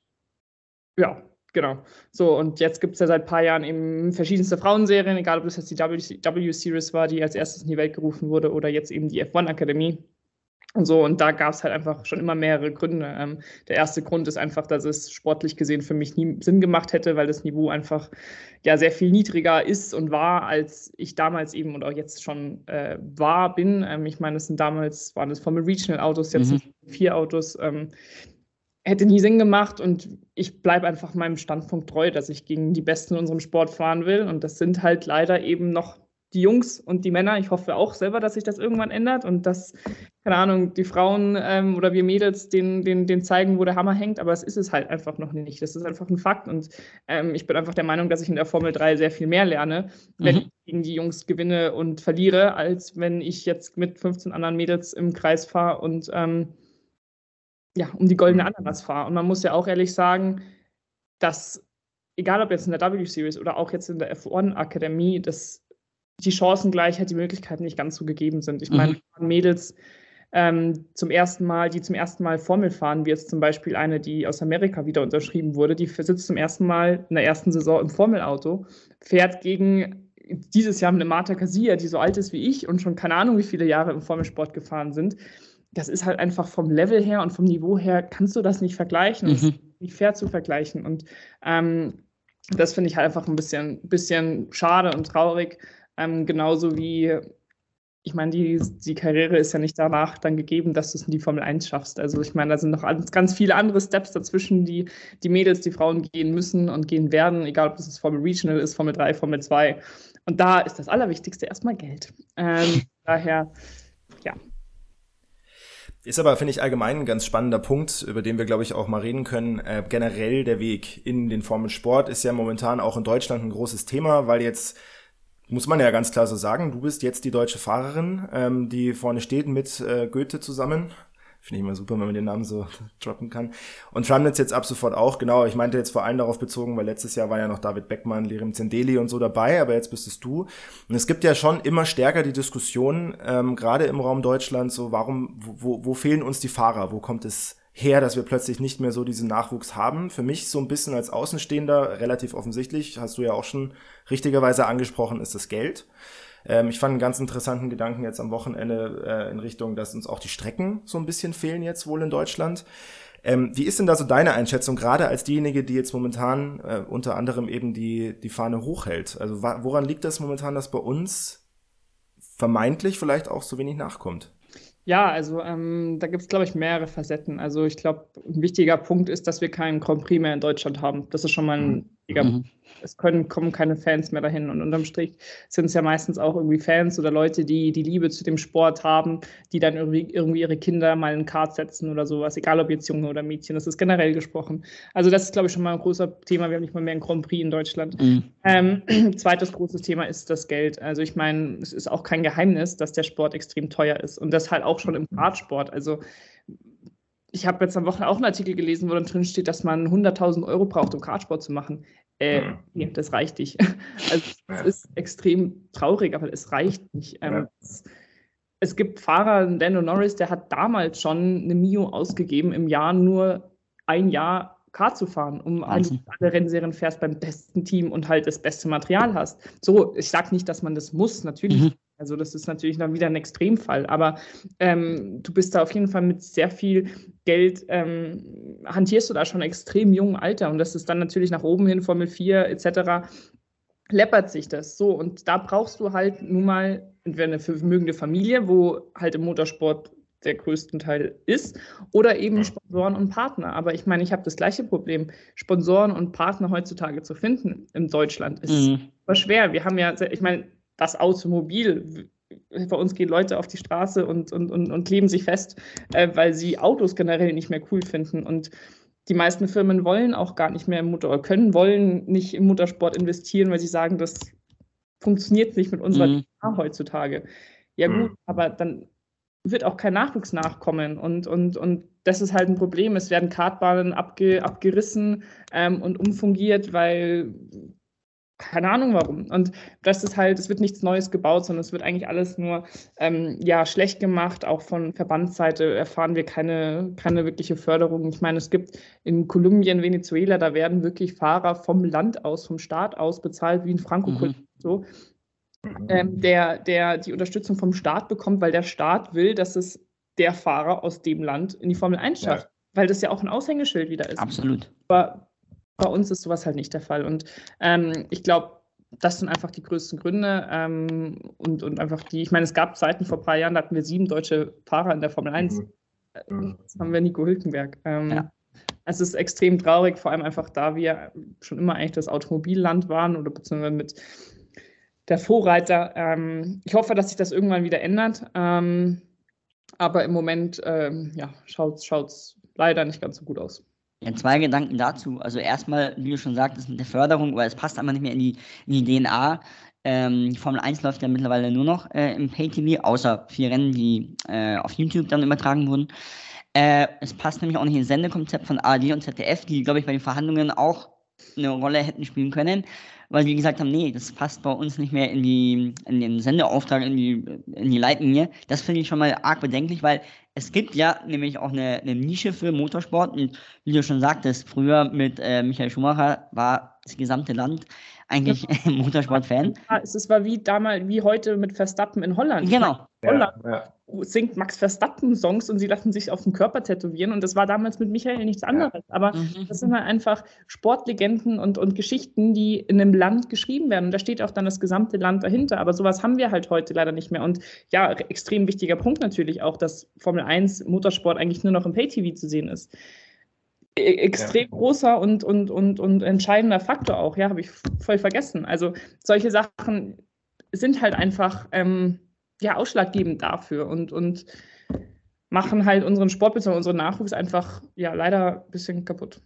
ja, Genau. So, und jetzt gibt es ja seit ein paar Jahren eben verschiedenste Frauenserien, egal ob das jetzt die W-Series war, die als erstes in die Welt gerufen wurde, oder jetzt eben die F1-Akademie. Und so, und da gab es halt einfach schon immer mehrere Gründe. Ähm, der erste Grund ist einfach, dass es sportlich gesehen für mich nie Sinn gemacht hätte, weil das Niveau einfach ja sehr viel niedriger ist und war, als ich damals eben und auch jetzt schon äh, war, bin. Ähm, ich meine, es sind damals, waren es Formel Regional Autos, jetzt mhm. vier Autos. Ähm, hätte nie Sinn gemacht und ich bleibe einfach meinem Standpunkt treu, dass ich gegen die Besten in unserem Sport fahren will. Und das sind halt leider eben noch die Jungs und die Männer. Ich hoffe auch selber, dass sich das irgendwann ändert und dass, keine Ahnung, die Frauen ähm, oder wir Mädels den, den, den zeigen, wo der Hammer hängt. Aber es ist es halt einfach noch nicht. Das ist einfach ein Fakt. Und ähm, ich bin einfach der Meinung, dass ich in der Formel 3 sehr viel mehr lerne, wenn mhm. ich gegen die Jungs gewinne und verliere, als wenn ich jetzt mit 15 anderen Mädels im Kreis fahre und ähm, ja, um die goldene mhm. Ananas fahre. Und man muss ja auch ehrlich sagen, dass, egal ob jetzt in der W-Series oder auch jetzt in der F1-Akademie, das die Chancengleichheit, die Möglichkeiten nicht ganz so gegeben sind. Ich meine, mhm. Mädels ähm, zum ersten Mal, die zum ersten Mal Formel fahren, wie jetzt zum Beispiel eine, die aus Amerika wieder unterschrieben wurde, die sitzt zum ersten Mal in der ersten Saison im Formelauto, fährt gegen dieses Jahr eine Marta Casia, die so alt ist wie ich und schon keine Ahnung, wie viele Jahre im Formelsport gefahren sind. Das ist halt einfach vom Level her und vom Niveau her, kannst du das nicht vergleichen. Mhm. Das ist nicht fair zu vergleichen. Und ähm, das finde ich halt einfach ein bisschen, bisschen schade und traurig. Ähm, genauso wie, ich meine, die, die Karriere ist ja nicht danach dann gegeben, dass du es in die Formel 1 schaffst. Also ich meine, da sind noch ganz viele andere Steps dazwischen, die die Mädels, die Frauen gehen müssen und gehen werden, egal ob das Formel Regional ist, Formel 3, Formel 2. Und da ist das Allerwichtigste erstmal Geld. Ähm, daher, ja, ist aber, finde ich, allgemein ein ganz spannender Punkt, über den wir, glaube ich, auch mal reden können. Äh, generell der Weg in den Formelsport ist ja momentan auch in Deutschland ein großes Thema, weil jetzt muss man ja ganz klar so sagen, du bist jetzt die deutsche Fahrerin, ähm, die vorne steht mit äh, Goethe zusammen. Finde ich immer super, wenn man den Namen so droppen kann. Und Tramnitz jetzt ab sofort auch, genau. Ich meinte jetzt vor allem darauf bezogen, weil letztes Jahr war ja noch David Beckmann, Lirim Zendeli und so dabei, aber jetzt bist es du. Und es gibt ja schon immer stärker die Diskussion, ähm, gerade im Raum Deutschland, so warum, wo, wo fehlen uns die Fahrer? Wo kommt es her, dass wir plötzlich nicht mehr so diesen Nachwuchs haben. Für mich so ein bisschen als Außenstehender relativ offensichtlich, hast du ja auch schon richtigerweise angesprochen, ist das Geld. Ähm, ich fand einen ganz interessanten Gedanken jetzt am Wochenende äh, in Richtung, dass uns auch die Strecken so ein bisschen fehlen jetzt wohl in Deutschland. Ähm, wie ist denn da so deine Einschätzung, gerade als diejenige, die jetzt momentan äh, unter anderem eben die, die Fahne hochhält? Also woran liegt das momentan, dass bei uns vermeintlich vielleicht auch so wenig nachkommt? Ja, also ähm, da gibt es, glaube ich, mehrere Facetten. Also ich glaube, ein wichtiger Punkt ist, dass wir keinen Grand Prix mehr in Deutschland haben. Das ist schon mal ein mhm. wichtiger mhm es können, kommen keine Fans mehr dahin. Und unterm Strich sind es ja meistens auch irgendwie Fans oder Leute, die die Liebe zu dem Sport haben, die dann irgendwie, irgendwie ihre Kinder mal in Kart setzen oder sowas, egal ob jetzt Junge oder Mädchen. Das ist generell gesprochen. Also das ist, glaube ich, schon mal ein großer Thema. Wir haben nicht mal mehr ein Grand Prix in Deutschland. Mhm. Ähm, zweites großes Thema ist das Geld. Also ich meine, es ist auch kein Geheimnis, dass der Sport extrem teuer ist. Und das halt auch schon im Radsport. Also ich habe jetzt am Wochenende auch einen Artikel gelesen, wo dann drin steht, dass man 100.000 Euro braucht, um Kartsport zu machen. Äh, mhm. nee, das reicht nicht. Also es ist extrem traurig, aber es reicht nicht. Ähm, ja. es, es, gibt Fahrer, Daniel Norris, der hat damals schon eine Mio ausgegeben, im Jahr nur ein Jahr Kart zu fahren, um alle, alle Rennserien fährst beim besten Team und halt das beste Material hast. So, ich sage nicht, dass man das muss, natürlich. Mhm. Also das ist natürlich dann wieder ein Extremfall, aber ähm, du bist da auf jeden Fall mit sehr viel Geld, ähm, hantierst du da schon extrem jungen Alter und das ist dann natürlich nach oben hin, Formel 4 etc., läppert sich das so und da brauchst du halt nun mal entweder eine vermögende Familie, wo halt im Motorsport der größten Teil ist, oder eben Sponsoren und Partner. Aber ich meine, ich habe das gleiche Problem. Sponsoren und Partner heutzutage zu finden in Deutschland ist mhm. super schwer. Wir haben ja, ich meine, das Automobil. Bei uns gehen Leute auf die Straße und, und, und, und kleben sich fest, äh, weil sie Autos generell nicht mehr cool finden. Und die meisten Firmen wollen auch gar nicht mehr im Motor, oder können, wollen nicht im Motorsport investieren, weil sie sagen, das funktioniert nicht mit unserer mhm. heutzutage. Ja, gut, mhm. aber dann wird auch kein Nachwuchs nachkommen. Und, und, und das ist halt ein Problem. Es werden Kartbahnen abge, abgerissen ähm, und umfungiert, weil keine Ahnung warum. Und das ist halt, es wird nichts Neues gebaut, sondern es wird eigentlich alles nur ähm, ja, schlecht gemacht. Auch von Verbandsseite erfahren wir keine, keine wirkliche Förderung. Ich meine, es gibt in Kolumbien, Venezuela, da werden wirklich Fahrer vom Land aus, vom Staat aus bezahlt, wie in Franco mhm. so. Ähm, der, der die Unterstützung vom Staat bekommt, weil der Staat will, dass es der Fahrer aus dem Land in die Formel 1 schafft. Ja. Weil das ja auch ein Aushängeschild wieder ist. Absolut. Aber bei uns ist sowas halt nicht der Fall. Und ähm, ich glaube, das sind einfach die größten Gründe. Ähm, und, und einfach die, ich meine, es gab Zeiten vor ein paar Jahren, da hatten wir sieben deutsche Fahrer in der Formel 1. Mhm. Äh, das haben wir Nico Hülkenberg. Ähm, ja. Es ist extrem traurig, vor allem einfach da wir schon immer eigentlich das Automobilland waren oder beziehungsweise mit der Vorreiter. Ähm, ich hoffe, dass sich das irgendwann wieder ändert. Ähm, aber im Moment ähm, ja, schaut es leider nicht ganz so gut aus. Ja, zwei Gedanken dazu. Also erstmal, wie du schon sagtest, mit der Förderung, weil es passt einfach nicht mehr in die, in die DNA. Ähm, die Formel 1 läuft ja mittlerweile nur noch äh, im Pay-TV, außer vier Rennen, die äh, auf YouTube dann übertragen wurden. Äh, es passt nämlich auch nicht ins Sendekonzept von ARD und ZDF, die, glaube ich, bei den Verhandlungen auch eine Rolle hätten spielen können, weil wir gesagt haben, nee, das passt bei uns nicht mehr in, die, in den Sendeauftrag, in die, in die Leitlinie. Das finde ich schon mal arg bedenklich, weil es gibt ja nämlich auch eine, eine Nische für Motorsport und wie du schon sagtest, früher mit äh, Michael Schumacher war das gesamte Land eigentlich ja. Motorsport-Fan. Es war wie damals, wie heute mit Verstappen in Holland. Genau. Holland ja, ja. Singt Max Verstappen Songs und sie lassen sich auf den Körper tätowieren und das war damals mit Michael nichts anderes. Aber mhm. das sind halt einfach Sportlegenden und, und Geschichten, die in einem Land geschrieben werden. Und da steht auch dann das gesamte Land dahinter. Aber sowas haben wir halt heute leider nicht mehr. Und ja, extrem wichtiger Punkt natürlich auch, dass Formel 1 Motorsport eigentlich nur noch im Pay-TV zu sehen ist. E, extrem ja. großer und, und, und, und entscheidender Faktor auch, ja, habe ich voll vergessen. Also solche Sachen sind halt einfach ähm, ja, ausschlaggebend dafür und, und machen halt unseren Sport bzw. unseren Nachwuchs einfach ja leider ein bisschen kaputt.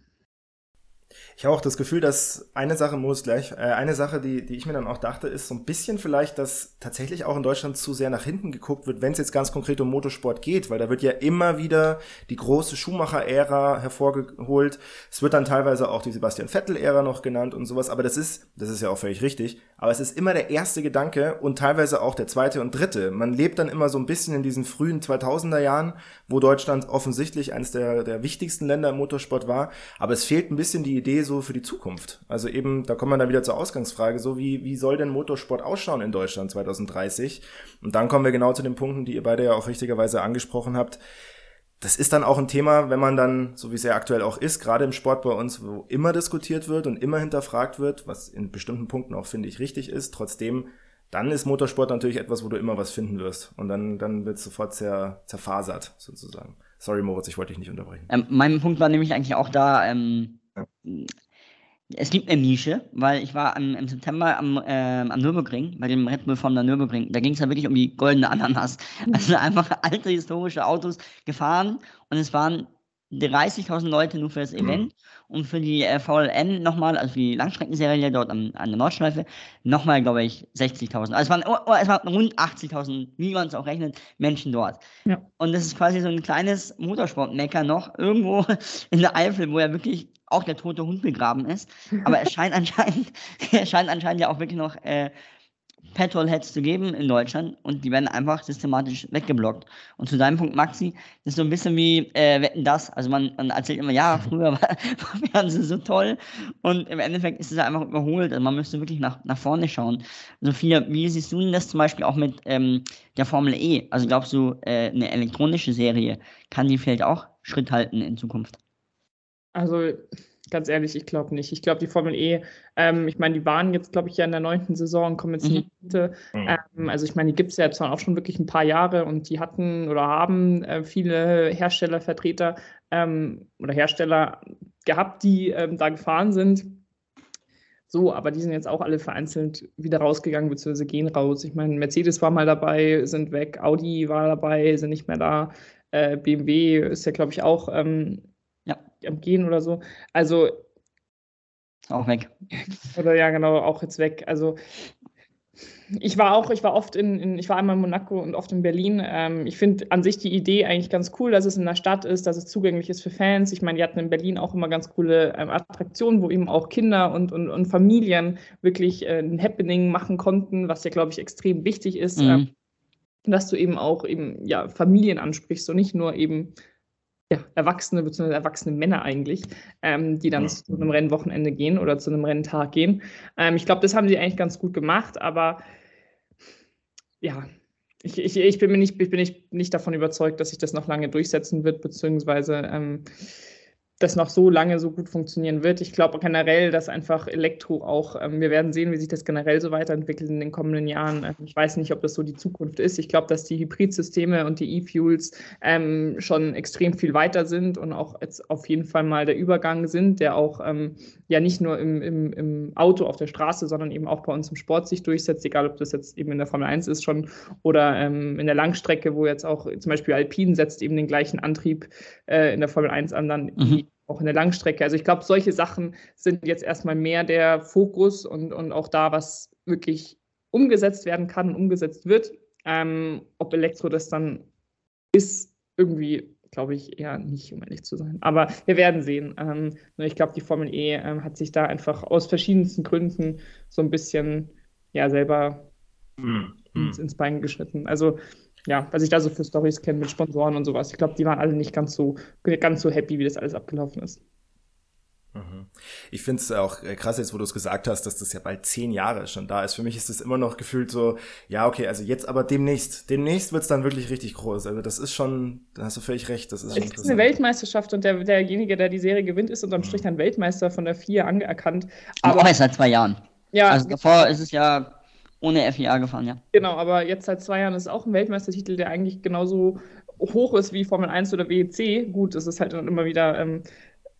Ich habe auch das Gefühl, dass eine Sache muss gleich, äh, eine Sache, die, die ich mir dann auch dachte, ist so ein bisschen vielleicht, dass tatsächlich auch in Deutschland zu sehr nach hinten geguckt wird, wenn es jetzt ganz konkret um Motorsport geht, weil da wird ja immer wieder die große Schumacher-Ära hervorgeholt. Es wird dann teilweise auch die Sebastian Vettel-Ära noch genannt und sowas, aber das ist, das ist ja auch völlig richtig, aber es ist immer der erste Gedanke und teilweise auch der zweite und dritte. Man lebt dann immer so ein bisschen in diesen frühen 2000er Jahren, wo Deutschland offensichtlich eines der, der wichtigsten Länder im Motorsport war, aber es fehlt ein bisschen die Idee so für die Zukunft? Also eben, da kommen wir dann wieder zur Ausgangsfrage, so wie, wie soll denn Motorsport ausschauen in Deutschland 2030? Und dann kommen wir genau zu den Punkten, die ihr beide ja auch richtigerweise angesprochen habt. Das ist dann auch ein Thema, wenn man dann, so wie es ja aktuell auch ist, gerade im Sport bei uns, wo immer diskutiert wird und immer hinterfragt wird, was in bestimmten Punkten auch, finde ich, richtig ist, trotzdem, dann ist Motorsport natürlich etwas, wo du immer was finden wirst. Und dann, dann wird es sofort zer, zerfasert, sozusagen. Sorry, Moritz, ich wollte dich nicht unterbrechen. Ähm, mein Punkt war nämlich eigentlich auch da, ähm, es gibt eine Nische, weil ich war am, im September am, äh, am Nürburgring, bei dem Red Bull von der Nürburgring. Da ging es ja wirklich um die goldene Ananas. Also einfach alte historische Autos gefahren und es waren 30.000 Leute nur für das Event und für die äh, VLN nochmal, also für die Langstreckenserie dort an, an der Nordschleife, nochmal, glaube ich, 60.000. Also es waren, oh, oh, es waren rund 80.000, wie man es auch rechnet, Menschen dort. Ja. Und das ist quasi so ein kleines Motorsportmecker noch, irgendwo in der Eifel, wo ja wirklich auch der tote Hund begraben ist. Aber es scheint anscheinend, es scheint anscheinend ja auch wirklich noch äh, Petrolheads zu geben in Deutschland und die werden einfach systematisch weggeblockt. Und zu deinem Punkt, Maxi, das ist so ein bisschen wie äh, Wetten das. Also man, man erzählt immer, ja, früher war, war Fernsehen so toll und im Endeffekt ist es einfach überholt. Also man müsste wirklich nach, nach vorne schauen. Sophia, wie siehst du denn das zum Beispiel auch mit ähm, der Formel E? Also glaubst du, äh, eine elektronische Serie kann die vielleicht auch Schritt halten in Zukunft? Also ganz ehrlich, ich glaube nicht. Ich glaube, die Formel E, ähm, ich meine, die waren jetzt, glaube ich, ja in der neunten Saison und kommen jetzt in die Mitte. Mhm. mhm. Ähm, also ich meine, die gibt es ja jetzt auch schon wirklich ein paar Jahre und die hatten oder haben äh, viele Herstellervertreter ähm, oder Hersteller gehabt, die ähm, da gefahren sind. So, aber die sind jetzt auch alle vereinzelt wieder rausgegangen, beziehungsweise gehen raus. Ich meine, Mercedes war mal dabei, sind weg, Audi war dabei, sind nicht mehr da. Äh, BMW ist ja, glaube ich, auch ähm, am Gehen oder so. Also. Auch weg. Oder ja, genau, auch jetzt weg. Also ich war auch, ich war oft in, in, ich war einmal in Monaco und oft in Berlin. Ähm, ich finde an sich die Idee eigentlich ganz cool, dass es in der Stadt ist, dass es zugänglich ist für Fans. Ich meine, die hatten in Berlin auch immer ganz coole ähm, Attraktionen, wo eben auch Kinder und, und, und Familien wirklich äh, ein Happening machen konnten, was ja, glaube ich, extrem wichtig ist. Mhm. Ähm, dass du eben auch eben ja Familien ansprichst und nicht nur eben ja, Erwachsene bzw. erwachsene Männer eigentlich, ähm, die dann ja. zu einem Rennwochenende gehen oder zu einem Renntag gehen. Ähm, ich glaube, das haben sie eigentlich ganz gut gemacht, aber ja, ich, ich, ich bin mir nicht, ich bin nicht, nicht davon überzeugt, dass sich das noch lange durchsetzen wird, beziehungsweise ähm, das noch so lange so gut funktionieren wird. Ich glaube generell, dass einfach Elektro auch, ähm, wir werden sehen, wie sich das generell so weiterentwickelt in den kommenden Jahren. Ähm, ich weiß nicht, ob das so die Zukunft ist. Ich glaube, dass die Hybridsysteme und die E-Fuels ähm, schon extrem viel weiter sind und auch jetzt auf jeden Fall mal der Übergang sind, der auch ähm, ja nicht nur im, im, im Auto auf der Straße, sondern eben auch bei uns im Sport sich durchsetzt, egal ob das jetzt eben in der Formel 1 ist schon oder ähm, in der Langstrecke, wo jetzt auch zum Beispiel Alpine setzt eben den gleichen Antrieb äh, in der Formel 1 an, dann mhm auch in der Langstrecke. Also ich glaube, solche Sachen sind jetzt erstmal mehr der Fokus und, und auch da, was wirklich umgesetzt werden kann und umgesetzt wird. Ähm, ob Elektro das dann ist, irgendwie, glaube ich eher nicht, um ehrlich zu sein. Aber wir werden sehen. Ähm, ich glaube, die Formel E ähm, hat sich da einfach aus verschiedensten Gründen so ein bisschen ja selber mhm. ins, ins Bein geschnitten. Also ja, was ich da so für Stories kenne mit Sponsoren und sowas. Ich glaube, die waren alle nicht ganz so, ganz so happy, wie das alles abgelaufen ist. Mhm. Ich finde es auch äh, krass jetzt, wo du es gesagt hast, dass das ja bald zehn Jahre schon da ist. Für mich ist es immer noch gefühlt so, ja, okay, also jetzt aber demnächst. Demnächst wird es dann wirklich richtig groß. Also das ist schon, da hast du völlig recht. Das ist, es ist eine Weltmeisterschaft und der, derjenige, der die Serie gewinnt, ist unterm Strich dann Weltmeister von der FIA anerkannt. Aber, aber seit zwei Jahren. Ja. Also davor ist es ja ohne FIA gefahren, ja. Genau, aber jetzt seit zwei Jahren ist auch ein Weltmeistertitel, der eigentlich genauso hoch ist wie Formel 1 oder WEC. Gut, es ist halt dann immer wieder ähm,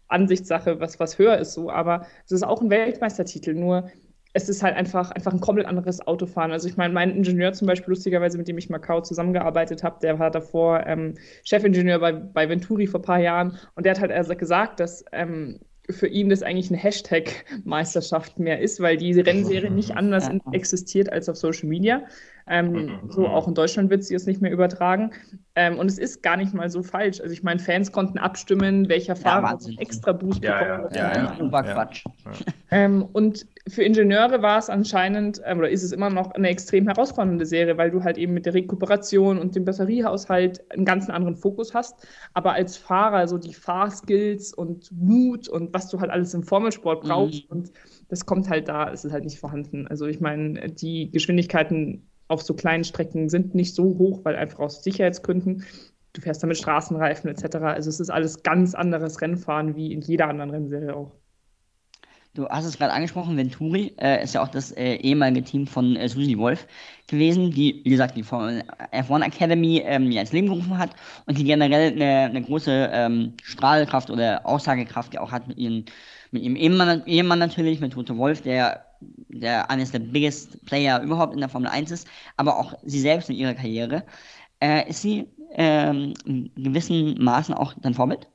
Ansichtssache, was, was höher ist so, aber es ist auch ein Weltmeistertitel, nur es ist halt einfach, einfach ein komplett anderes Autofahren. Also ich meine, mein Ingenieur zum Beispiel, lustigerweise, mit dem ich Macau zusammengearbeitet habe, der war davor ähm, Chefingenieur bei, bei Venturi vor ein paar Jahren und der hat halt also gesagt, dass ähm, für ihn das eigentlich eine Hashtag-Meisterschaft mehr ist, weil diese Rennserie nicht anders existiert als auf Social Media. Ähm, so auch in Deutschland wird sie es nicht mehr übertragen. Ähm, und es ist gar nicht mal so falsch. Also ich meine, Fans konnten abstimmen, welcher Fahrer ja, extra Boost ja, bekommt. Ja, ja, ja, ja, Quatsch. Ähm, und für Ingenieure war es anscheinend, ähm, oder ist es immer noch eine extrem herausfordernde Serie, weil du halt eben mit der Rekuperation und dem Batteriehaushalt einen ganz anderen Fokus hast. Aber als Fahrer so die Fahrskills und Mut und was du halt alles im Formelsport brauchst mhm. und das kommt halt da, ist es halt nicht vorhanden. Also ich meine, die Geschwindigkeiten auf so kleinen Strecken sind nicht so hoch, weil einfach aus Sicherheitsgründen. Du fährst damit Straßenreifen etc. Also es ist alles ganz anderes Rennfahren wie in jeder anderen Rennserie auch. Du hast es gerade angesprochen, Venturi äh, ist ja auch das äh, ehemalige Team von äh, Susi Wolf gewesen, die, wie gesagt, die F1 Academy ähm, ins Leben gerufen hat und die generell eine, eine große ähm, Strahlkraft oder Aussagekraft ja auch hat mit, ihren, mit ihrem Ehemann, Ehemann natürlich, mit Toto Wolf, der der eines der biggest Player überhaupt in der Formel 1 ist, aber auch sie selbst in ihrer Karriere. Äh, ist sie ähm, in gewissen Maßen auch dein Vorbild?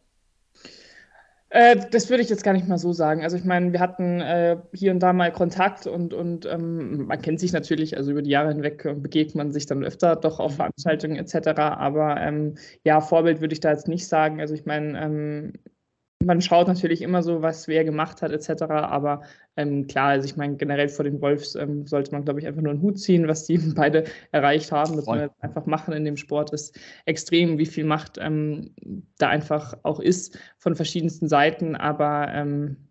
Äh, das würde ich jetzt gar nicht mal so sagen. Also ich meine, wir hatten äh, hier und da mal Kontakt und, und ähm, man kennt sich natürlich, also über die Jahre hinweg begegnet man sich dann öfter doch auf Veranstaltungen etc. Aber ähm, ja, Vorbild würde ich da jetzt nicht sagen. Also ich meine, ähm, man schaut natürlich immer so, was wer gemacht hat, etc. Aber ähm, klar, also ich meine, generell vor den Wolfs ähm, sollte man, glaube ich, einfach nur einen Hut ziehen, was die beide erreicht haben. Das wir einfach machen in dem Sport ist extrem, wie viel Macht ähm, da einfach auch ist von verschiedensten Seiten. Aber ähm,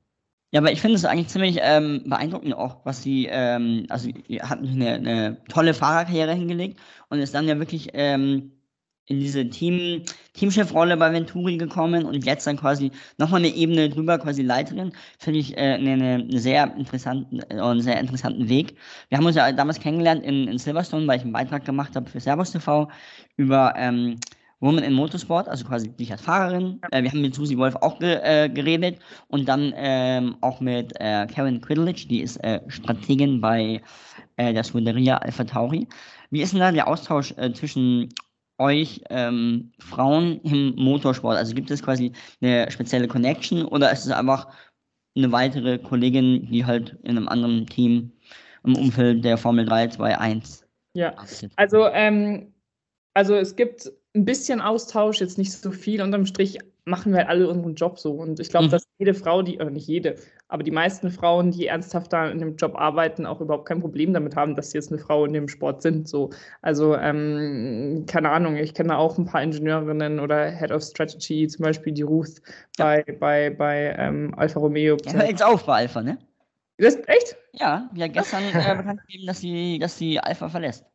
ja, aber ich finde es eigentlich ziemlich ähm, beeindruckend auch, was sie, ähm, also hat eine, eine tolle Fahrerkarriere hingelegt und ist dann ja wirklich ähm, in diese Team, Teamchefrolle bei Venturi gekommen und jetzt dann quasi nochmal eine Ebene drüber, quasi Leiterin, finde ich äh, eine, eine sehr interessanten, äh, einen sehr interessanten Weg. Wir haben uns ja damals kennengelernt in, in Silverstone, weil ich einen Beitrag gemacht habe für Servus TV über ähm, Woman in Motorsport, also quasi dich als Fahrerin. Äh, wir haben mit Susi Wolf auch ge äh, geredet und dann ähm, auch mit äh, Karen Quiddledge, die ist äh, Strategin bei äh, der Scuderia Alpha Tauri. Wie ist denn da der Austausch äh, zwischen euch ähm, Frauen im Motorsport? Also gibt es quasi eine spezielle Connection oder ist es einfach eine weitere Kollegin, die halt in einem anderen Team im Umfeld der Formel 3, 2, 1? Ja, also, ähm, also es gibt ein bisschen Austausch, jetzt nicht so viel. Unterm Strich machen wir halt alle unseren Job so. Und ich glaube, mhm. dass jede Frau, die, oder nicht jede, aber die meisten Frauen, die ernsthaft da in dem Job arbeiten, auch überhaupt kein Problem damit haben, dass sie jetzt eine Frau in dem Sport sind. So. Also, ähm, keine Ahnung, ich kenne auch ein paar Ingenieurinnen oder Head of Strategy, zum Beispiel die Ruth bei, ja. bei, bei ähm, Alfa Romeo. Ja, jetzt auf bei Alfa, ne? Das, echt? Ja, ja gestern äh, bekannt gegeben, dass sie, dass sie Alpha verlässt.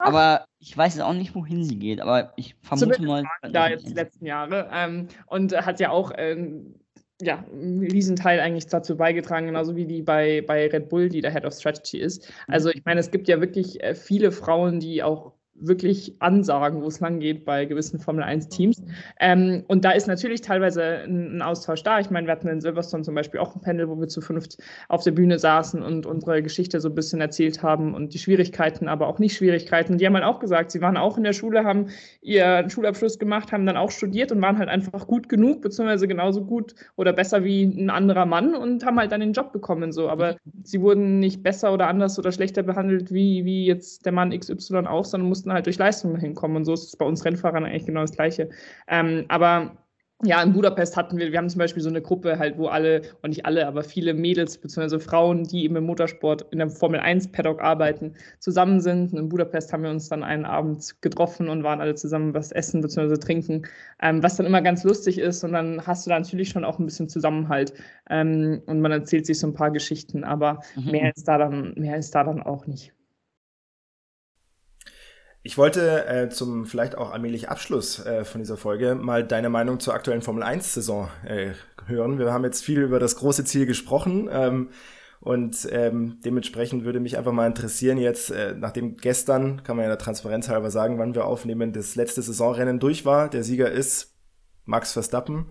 Aber ich weiß jetzt auch nicht, wohin sie geht, aber ich vermute Zumindest mal. Da jetzt die letzten Jahre. Ähm, und hat ja auch ähm, ja, einen Riesenteil eigentlich dazu beigetragen, genauso wie die bei, bei Red Bull, die der Head of Strategy ist. Also ich meine, es gibt ja wirklich äh, viele Frauen, die auch wirklich ansagen, wo es lang geht bei gewissen Formel 1-Teams. Ähm, und da ist natürlich teilweise ein, ein, Austausch da. Ich meine, wir hatten in Silverstone zum Beispiel auch ein Panel, wo wir zu fünft auf der Bühne saßen und unsere Geschichte so ein bisschen erzählt haben und die Schwierigkeiten, aber auch nicht Schwierigkeiten. Die haben halt auch gesagt, sie waren auch in der Schule, haben ihren Schulabschluss gemacht, haben dann auch studiert und waren halt einfach gut genug, beziehungsweise genauso gut oder besser wie ein anderer Mann und haben halt dann den Job bekommen. So. Aber sie wurden nicht besser oder anders oder schlechter behandelt wie, wie jetzt der Mann XY auch, sondern mussten mussten halt durch Leistung hinkommen. Und so ist es bei uns Rennfahrern eigentlich genau das Gleiche. Ähm, aber ja, in Budapest hatten wir, wir haben zum Beispiel so eine Gruppe halt, wo alle, und nicht alle, aber viele Mädels bzw. Frauen, die eben im Motorsport in der Formel 1 Paddock arbeiten, zusammen sind. Und in Budapest haben wir uns dann einen Abend getroffen und waren alle zusammen was essen bzw. trinken, ähm, was dann immer ganz lustig ist. Und dann hast du da natürlich schon auch ein bisschen Zusammenhalt. Ähm, und man erzählt sich so ein paar Geschichten, aber mhm. mehr ist da dann, mehr ist da dann auch nicht. Ich wollte äh, zum vielleicht auch allmählich Abschluss äh, von dieser Folge mal deine Meinung zur aktuellen Formel 1-Saison äh, hören. Wir haben jetzt viel über das große Ziel gesprochen ähm, und ähm, dementsprechend würde mich einfach mal interessieren, jetzt, äh, nachdem gestern, kann man ja der Transparenz halber sagen, wann wir aufnehmen, das letzte Saisonrennen durch war. Der Sieger ist Max Verstappen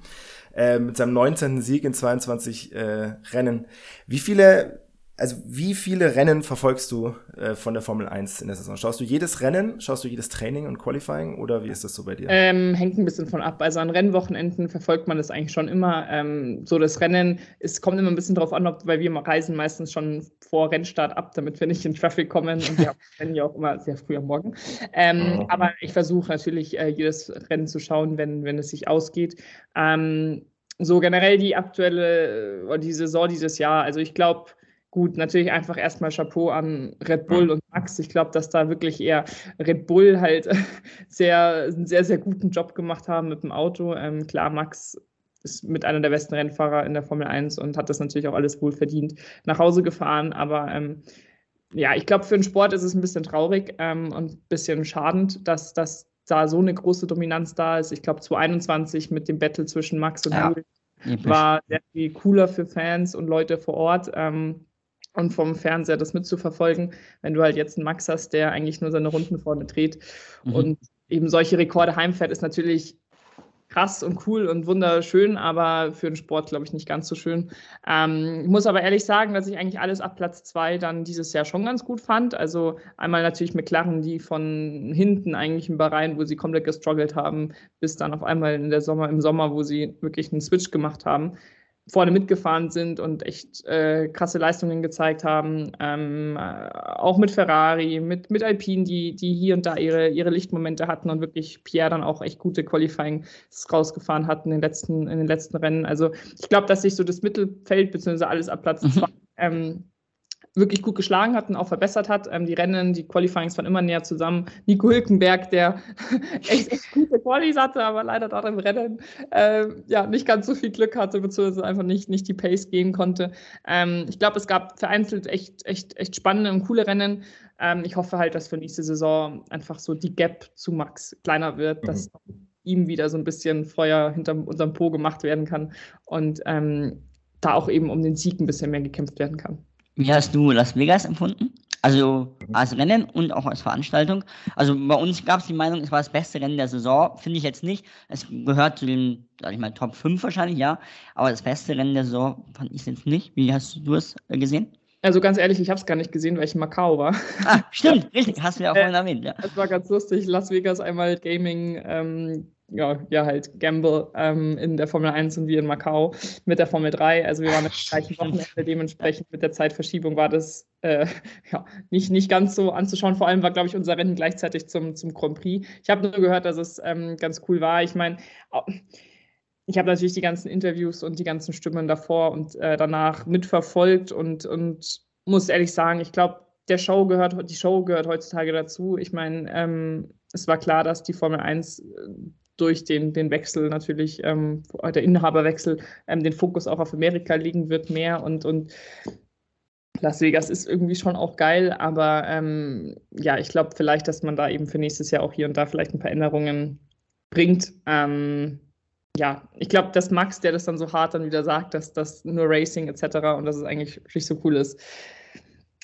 äh, mit seinem 19. Sieg in 22 äh, Rennen. Wie viele also wie viele Rennen verfolgst du äh, von der Formel 1 in der Saison? Schaust du jedes Rennen? Schaust du jedes Training und Qualifying oder wie ist das so bei dir? Ähm, hängt ein bisschen von ab. Also an Rennwochenenden verfolgt man das eigentlich schon immer. Ähm, so das Rennen, es kommt immer ein bisschen drauf an, ob, weil wir reisen meistens schon vor Rennstart ab, damit wir nicht in Traffic kommen und wir rennen ja auch immer sehr früh am Morgen. Ähm, oh. Aber ich versuche natürlich äh, jedes Rennen zu schauen, wenn, wenn es sich ausgeht. Ähm, so generell die aktuelle, äh, die Saison dieses Jahr, also ich glaube, Gut, natürlich einfach erstmal Chapeau an Red Bull und Max. Ich glaube, dass da wirklich eher Red Bull halt sehr, einen sehr, sehr guten Job gemacht haben mit dem Auto. Ähm, klar, Max ist mit einer der besten Rennfahrer in der Formel 1 und hat das natürlich auch alles wohl verdient nach Hause gefahren. Aber ähm, ja, ich glaube, für den Sport ist es ein bisschen traurig ähm, und ein bisschen schadend, dass, dass da so eine große Dominanz da ist. Ich glaube, 2021 mit dem Battle zwischen Max und ja. war sehr viel cooler für Fans und Leute vor Ort. Ähm, und vom Fernseher das mitzuverfolgen, wenn du halt jetzt einen Max hast, der eigentlich nur seine Runden vorne dreht mhm. und eben solche Rekorde heimfährt, ist natürlich krass und cool und wunderschön, aber für den Sport, glaube ich, nicht ganz so schön. Ähm, ich muss aber ehrlich sagen, dass ich eigentlich alles ab Platz zwei dann dieses Jahr schon ganz gut fand. Also einmal natürlich McLaren, die von hinten eigentlich in Bahrain, wo sie komplett gestruggelt haben, bis dann auf einmal in der Sommer, im Sommer, wo sie wirklich einen Switch gemacht haben vorne mitgefahren sind und echt äh, krasse Leistungen gezeigt haben. Ähm, äh, auch mit Ferrari, mit, mit Alpine, die, die hier und da ihre, ihre Lichtmomente hatten und wirklich Pierre dann auch echt gute Qualifying rausgefahren hatten in den letzten, in den letzten Rennen. Also ich glaube, dass sich so das Mittelfeld, beziehungsweise alles ab Platz 2, mhm. ähm, wirklich gut geschlagen hat und auch verbessert hat. Ähm, die Rennen, die Qualifyings waren immer näher zusammen. Nico Hülkenberg, der echt, echt gute Qualis hatte, aber leider da im Rennen äh, ja, nicht ganz so viel Glück hatte, beziehungsweise einfach nicht, nicht die Pace gehen konnte. Ähm, ich glaube, es gab vereinzelt echt, echt, echt spannende und coole Rennen. Ähm, ich hoffe halt, dass für nächste Saison einfach so die Gap zu Max kleiner wird, mhm. dass ihm wieder so ein bisschen Feuer hinter unserem Po gemacht werden kann und ähm, da auch eben um den Sieg ein bisschen mehr gekämpft werden kann. Wie hast du Las Vegas empfunden? Also als Rennen und auch als Veranstaltung. Also bei uns gab es die Meinung, es war das beste Rennen der Saison. Finde ich jetzt nicht. Es gehört zu den, sag ich mal, Top 5 wahrscheinlich, ja. Aber das beste Rennen der Saison fand ich jetzt nicht. Wie hast du es gesehen? Also ganz ehrlich, ich habe es gar nicht gesehen, weil ich in Macau war. Ah, stimmt, richtig, hast du ja auch vorhin erwähnt. Ja. Es war ganz lustig. Las Vegas einmal Gaming ähm, ja, ja, halt Gamble ähm, in der Formel 1 und wir in Macau mit der Formel 3. Also wir waren im gleichen Wochenende, dementsprechend mit der Zeitverschiebung war das äh, ja, nicht, nicht ganz so anzuschauen. Vor allem war, glaube ich, unser Rennen gleichzeitig zum, zum Grand Prix. Ich habe nur gehört, dass es ähm, ganz cool war. Ich meine, ich habe natürlich die ganzen Interviews und die ganzen Stimmen davor und äh, danach mitverfolgt und, und muss ehrlich sagen, ich glaube, der Show gehört, die Show gehört heutzutage dazu. Ich meine, ähm, es war klar, dass die Formel 1 durch den, den Wechsel natürlich, ähm, der Inhaberwechsel, ähm, den Fokus auch auf Amerika liegen wird mehr und, und Las Vegas ist irgendwie schon auch geil, aber ähm, ja, ich glaube vielleicht, dass man da eben für nächstes Jahr auch hier und da vielleicht ein paar Änderungen bringt. Ähm, ja, ich glaube, dass Max, der das dann so hart dann wieder sagt, dass das nur Racing etc. und dass es eigentlich nicht so cool ist,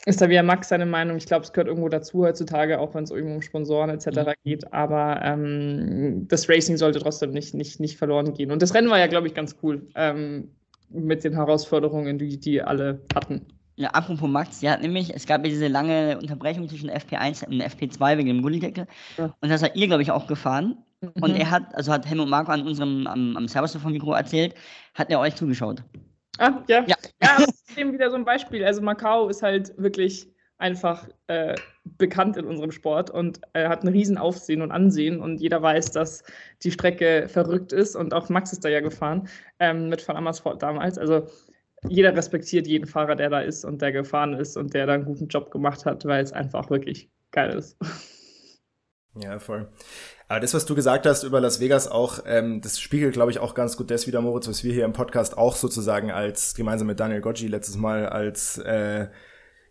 ist da wieder Max seine Meinung. Ich glaube, es gehört irgendwo dazu heutzutage, auch wenn es irgendwo um Sponsoren etc. Mhm. geht. Aber ähm, das Racing sollte trotzdem nicht, nicht, nicht verloren gehen. Und das Rennen war ja, glaube ich, ganz cool ähm, mit den Herausforderungen, die die alle hatten. Ja, apropos Max, ja, nämlich, es gab ja diese lange Unterbrechung zwischen FP1 und FP2 wegen dem Gullideckel. Ja. Und das hat ihr, glaube ich, auch gefahren. Mhm. Und er hat, also hat Helmut Marco an unserem, am, am Servus vom Mikro erzählt, hat er euch zugeschaut. Ah, ja. Ja, ja das ist eben wieder so ein Beispiel. Also Macau ist halt wirklich einfach äh, bekannt in unserem Sport und äh, hat ein riesen Aufsehen und Ansehen und jeder weiß, dass die Strecke verrückt ist und auch Max ist da ja gefahren ähm, mit Van Amersfoort damals. Also jeder respektiert jeden Fahrer, der da ist und der gefahren ist und der da einen guten Job gemacht hat, weil es einfach wirklich geil ist. Ja, voll. Aber das, was du gesagt hast über Las Vegas auch, ähm, das spiegelt, glaube ich, auch ganz gut das wieder, Moritz, was wir hier im Podcast auch sozusagen als, gemeinsam mit Daniel Goggi letztes Mal als, äh,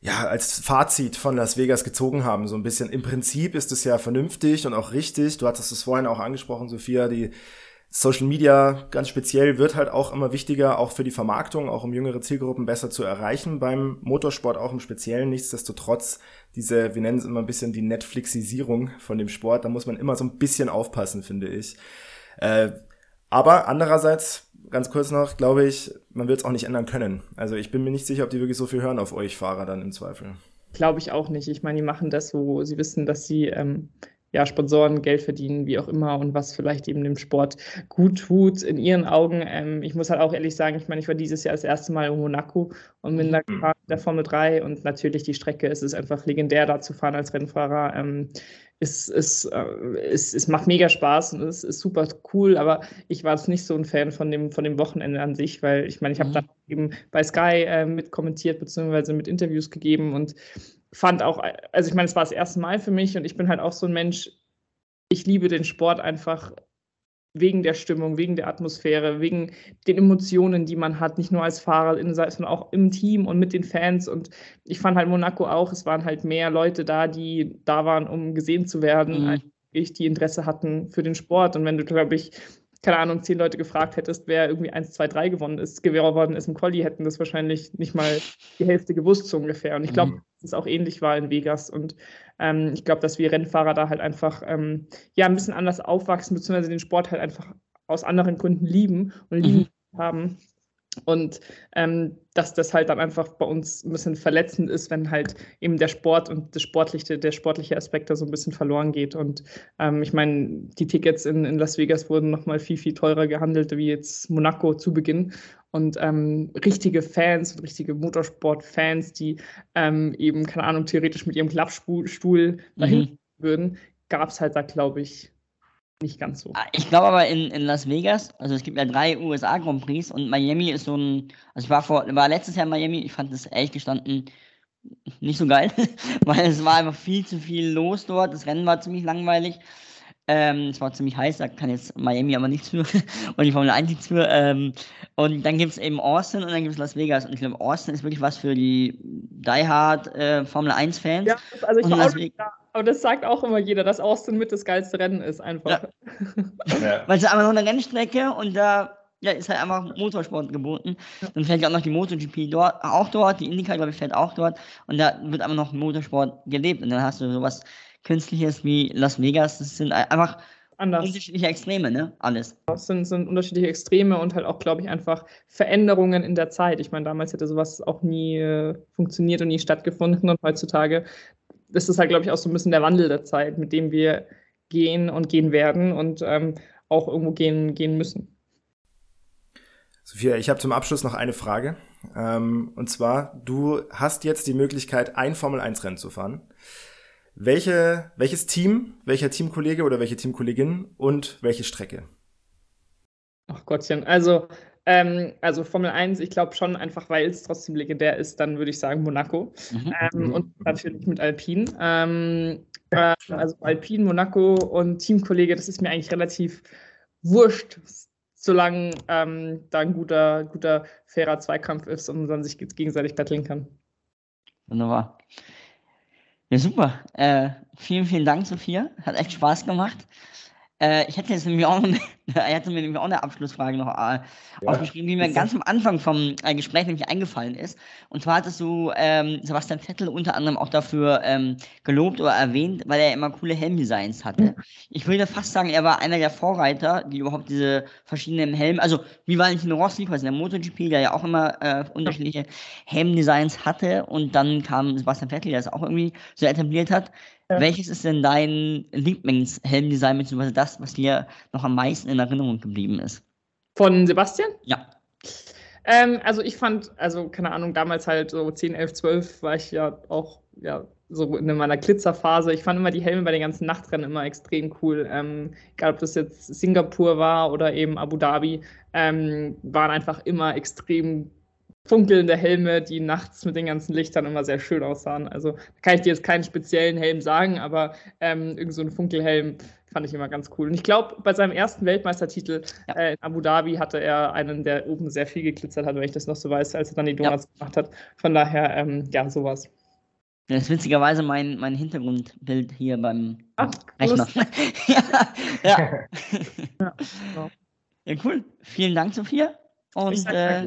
ja, als Fazit von Las Vegas gezogen haben. So ein bisschen, im Prinzip ist es ja vernünftig und auch richtig. Du hattest es vorhin auch angesprochen, Sophia, die Social Media ganz speziell wird halt auch immer wichtiger, auch für die Vermarktung, auch um jüngere Zielgruppen besser zu erreichen beim Motorsport, auch im Speziellen. Nichtsdestotrotz diese, wir nennen es immer ein bisschen die Netflixisierung von dem Sport, da muss man immer so ein bisschen aufpassen, finde ich. Äh, aber andererseits, ganz kurz noch, glaube ich, man wird es auch nicht ändern können. Also ich bin mir nicht sicher, ob die wirklich so viel hören auf euch Fahrer dann im Zweifel. Glaube ich auch nicht. Ich meine, die machen das, wo sie wissen, dass sie ähm, ja, Sponsoren Geld verdienen, wie auch immer, und was vielleicht eben dem Sport gut tut in ihren Augen. Ähm, ich muss halt auch ehrlich sagen, ich meine, ich war dieses Jahr das erste Mal in Monaco und bin da mhm. gefahren der Formel 3 und natürlich die Strecke, es ist einfach legendär, da zu fahren als Rennfahrer. Ähm, es, es, äh, es, es macht mega Spaß und es ist super cool, aber ich war jetzt nicht so ein Fan von dem, von dem Wochenende an sich, weil ich meine, ich habe mhm. dann eben bei Sky äh, mit kommentiert, beziehungsweise mit Interviews gegeben und fand auch, also ich meine, es war das erste Mal für mich und ich bin halt auch so ein Mensch, ich liebe den Sport einfach wegen der Stimmung, wegen der Atmosphäre, wegen den Emotionen, die man hat, nicht nur als Fahrer, sondern auch im Team und mit den Fans. Und ich fand halt Monaco auch, es waren halt mehr Leute da, die da waren, um gesehen zu werden, mhm. als ich, die Interesse hatten für den Sport. Und wenn du, glaube ich, keine Ahnung, zehn Leute gefragt hättest, wer irgendwie 1, 2, 3 gewonnen ist, geworden ist im Quali, hätten das wahrscheinlich nicht mal die Hälfte gewusst, so ungefähr. Und ich glaube, mhm. dass es auch ähnlich war in Vegas. Und ähm, ich glaube, dass wir Rennfahrer da halt einfach ähm, ja ein bisschen anders aufwachsen, beziehungsweise den Sport halt einfach aus anderen Gründen lieben und lieben mhm. haben. Und ähm, dass das halt dann einfach bei uns ein bisschen verletzend ist, wenn halt eben der Sport und das sportliche, der sportliche Aspekt da so ein bisschen verloren geht. Und ähm, ich meine, die Tickets in, in Las Vegas wurden nochmal viel, viel teurer gehandelt, wie jetzt Monaco zu Beginn. Und ähm, richtige Fans und richtige Motorsport-Fans, die ähm, eben, keine Ahnung, theoretisch mit ihrem Klappstuhl dahin mhm. würden, gab es halt da, glaube ich, nicht ganz so. Ah, ich glaube aber in, in Las Vegas, also es gibt ja drei USA Grand Prix und Miami ist so ein, also ich war vor, war letztes Jahr in Miami, ich fand das ehrlich gestanden nicht so geil, weil es war einfach viel zu viel los dort, das Rennen war ziemlich langweilig. Ähm, es war ziemlich heiß, da kann jetzt Miami aber nichts für und die Formel 1 nichts für. Ähm, und dann gibt es eben Austin und dann gibt es Las Vegas. Und ich glaube, Austin ist wirklich was für die Die Hard äh, Formel 1 Fans. Ja, also ich war auch da, aber das sagt auch immer jeder, dass Austin mit das geilste Rennen ist, einfach. Ja. ja. Weil es ist einfach noch eine Rennstrecke und da ja, ist halt einfach Motorsport geboten. Dann fährt ja auch noch die MotoGP dort, auch dort, die IndyCar, glaube ich, fährt auch dort. Und da wird aber noch Motorsport gelebt. Und dann hast du sowas Künstliches wie Las Vegas. Das sind einfach Anders. unterschiedliche Extreme, ne? Alles. Das sind, sind unterschiedliche Extreme und halt auch, glaube ich, einfach Veränderungen in der Zeit. Ich meine, damals hätte sowas auch nie äh, funktioniert und nie stattgefunden und heutzutage ist es halt, glaube ich, auch so ein bisschen der Wandel der Zeit, mit dem wir gehen und gehen werden und ähm, auch irgendwo gehen, gehen müssen. Sophia, ich habe zum Abschluss noch eine Frage. Ähm, und zwar, du hast jetzt die Möglichkeit, ein Formel-1-Rennen zu fahren. Welche, welches Team, welcher Teamkollege oder welche Teamkollegin und welche Strecke? Ach Gottchen, also, ähm, also Formel 1, ich glaube schon einfach, weil es trotzdem legendär ist, dann würde ich sagen Monaco. Mhm. Ähm, und natürlich mit Alpine. Ähm, äh, also Alpine, Monaco und Teamkollege, das ist mir eigentlich relativ wurscht, solange ähm, da ein guter, guter, fairer Zweikampf ist und man sich gegenseitig betteln kann. Wunderbar. Ja, super. Äh, vielen, vielen Dank, Sophia. Hat echt Spaß gemacht. Äh, ich hätte jetzt nämlich auch, eine, hatte mir nämlich auch eine Abschlussfrage noch äh, ja, aufgeschrieben, die mir ganz am Anfang vom äh, Gespräch nämlich eingefallen ist. Und zwar hattest du ähm, Sebastian Vettel unter anderem auch dafür ähm, gelobt oder erwähnt, weil er immer coole Helmdesigns hatte. Ich würde fast sagen, er war einer der Vorreiter, die überhaupt diese verschiedenen Helme, also wie Valentino Rossi, quasi der MotoGP, der ja auch immer äh, unterschiedliche Helmdesigns hatte. Und dann kam Sebastian Vettel, der es auch irgendwie so etabliert hat. Ja. Welches ist denn dein Lieblingshelmdesign, beziehungsweise das, was dir noch am meisten in Erinnerung geblieben ist? Von Sebastian? Ja. Ähm, also ich fand, also keine Ahnung, damals halt so 10, 11, 12 war ich ja auch ja, so in meiner Glitzerphase. Ich fand immer die Helme bei den ganzen Nachtrennen immer extrem cool. Ähm, egal, ob das jetzt Singapur war oder eben Abu Dhabi, ähm, waren einfach immer extrem funkelnde Helme, die nachts mit den ganzen Lichtern immer sehr schön aussahen. Also da kann ich dir jetzt keinen speziellen Helm sagen, aber ähm, irgend so ein Funkelhelm fand ich immer ganz cool. Und ich glaube, bei seinem ersten Weltmeistertitel ja. äh, in Abu Dhabi hatte er einen, der oben sehr viel geglitzert hat, wenn ich das noch so weiß, als er dann die Donuts ja. gemacht hat. Von daher, ähm, ja, sowas. Das ist witzigerweise mein, mein Hintergrundbild hier beim Ach, Rechner. ja, ja. ja, genau. ja, cool. Vielen Dank, Sophia. Und äh,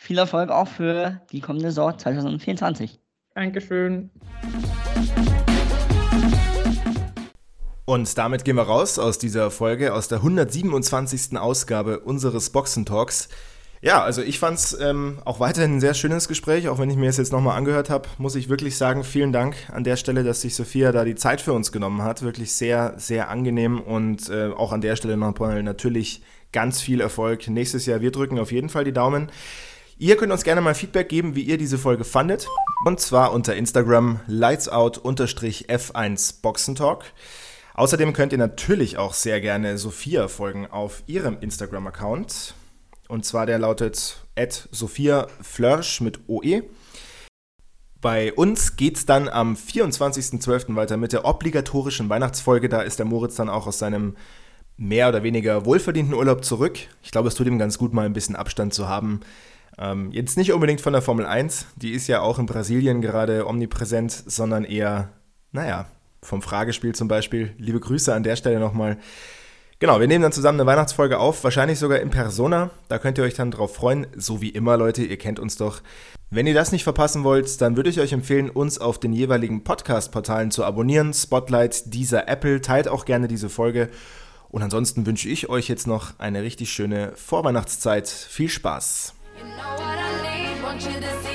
viel Erfolg auch für die kommende Saison 2024. Dankeschön. Und damit gehen wir raus aus dieser Folge, aus der 127. Ausgabe unseres Boxentalks. Ja, also ich fand es ähm, auch weiterhin ein sehr schönes Gespräch, auch wenn ich mir es jetzt nochmal angehört habe, muss ich wirklich sagen, vielen Dank an der Stelle, dass sich Sophia da die Zeit für uns genommen hat. Wirklich sehr, sehr angenehm und äh, auch an der Stelle nochmal natürlich ganz viel Erfolg nächstes Jahr. Wir drücken auf jeden Fall die Daumen. Ihr könnt uns gerne mal Feedback geben, wie ihr diese Folge fandet. Und zwar unter Instagram lightsout-f1 Boxentalk. Außerdem könnt ihr natürlich auch sehr gerne Sophia folgen auf ihrem Instagram-Account. Und zwar der lautet Sophia Flörsch mit OE. Bei uns geht es dann am 24.12. weiter mit der obligatorischen Weihnachtsfolge. Da ist der Moritz dann auch aus seinem mehr oder weniger wohlverdienten Urlaub zurück. Ich glaube, es tut ihm ganz gut, mal ein bisschen Abstand zu haben. Ähm, jetzt nicht unbedingt von der Formel 1, die ist ja auch in Brasilien gerade omnipräsent, sondern eher, naja, vom Fragespiel zum Beispiel. Liebe Grüße an der Stelle nochmal. Genau, wir nehmen dann zusammen eine Weihnachtsfolge auf, wahrscheinlich sogar in Persona. Da könnt ihr euch dann drauf freuen. So wie immer, Leute, ihr kennt uns doch. Wenn ihr das nicht verpassen wollt, dann würde ich euch empfehlen, uns auf den jeweiligen Podcast-Portalen zu abonnieren. Spotlight, dieser Apple, teilt auch gerne diese Folge. Und ansonsten wünsche ich euch jetzt noch eine richtig schöne Vorweihnachtszeit. Viel Spaß! You know what I need, want you to see.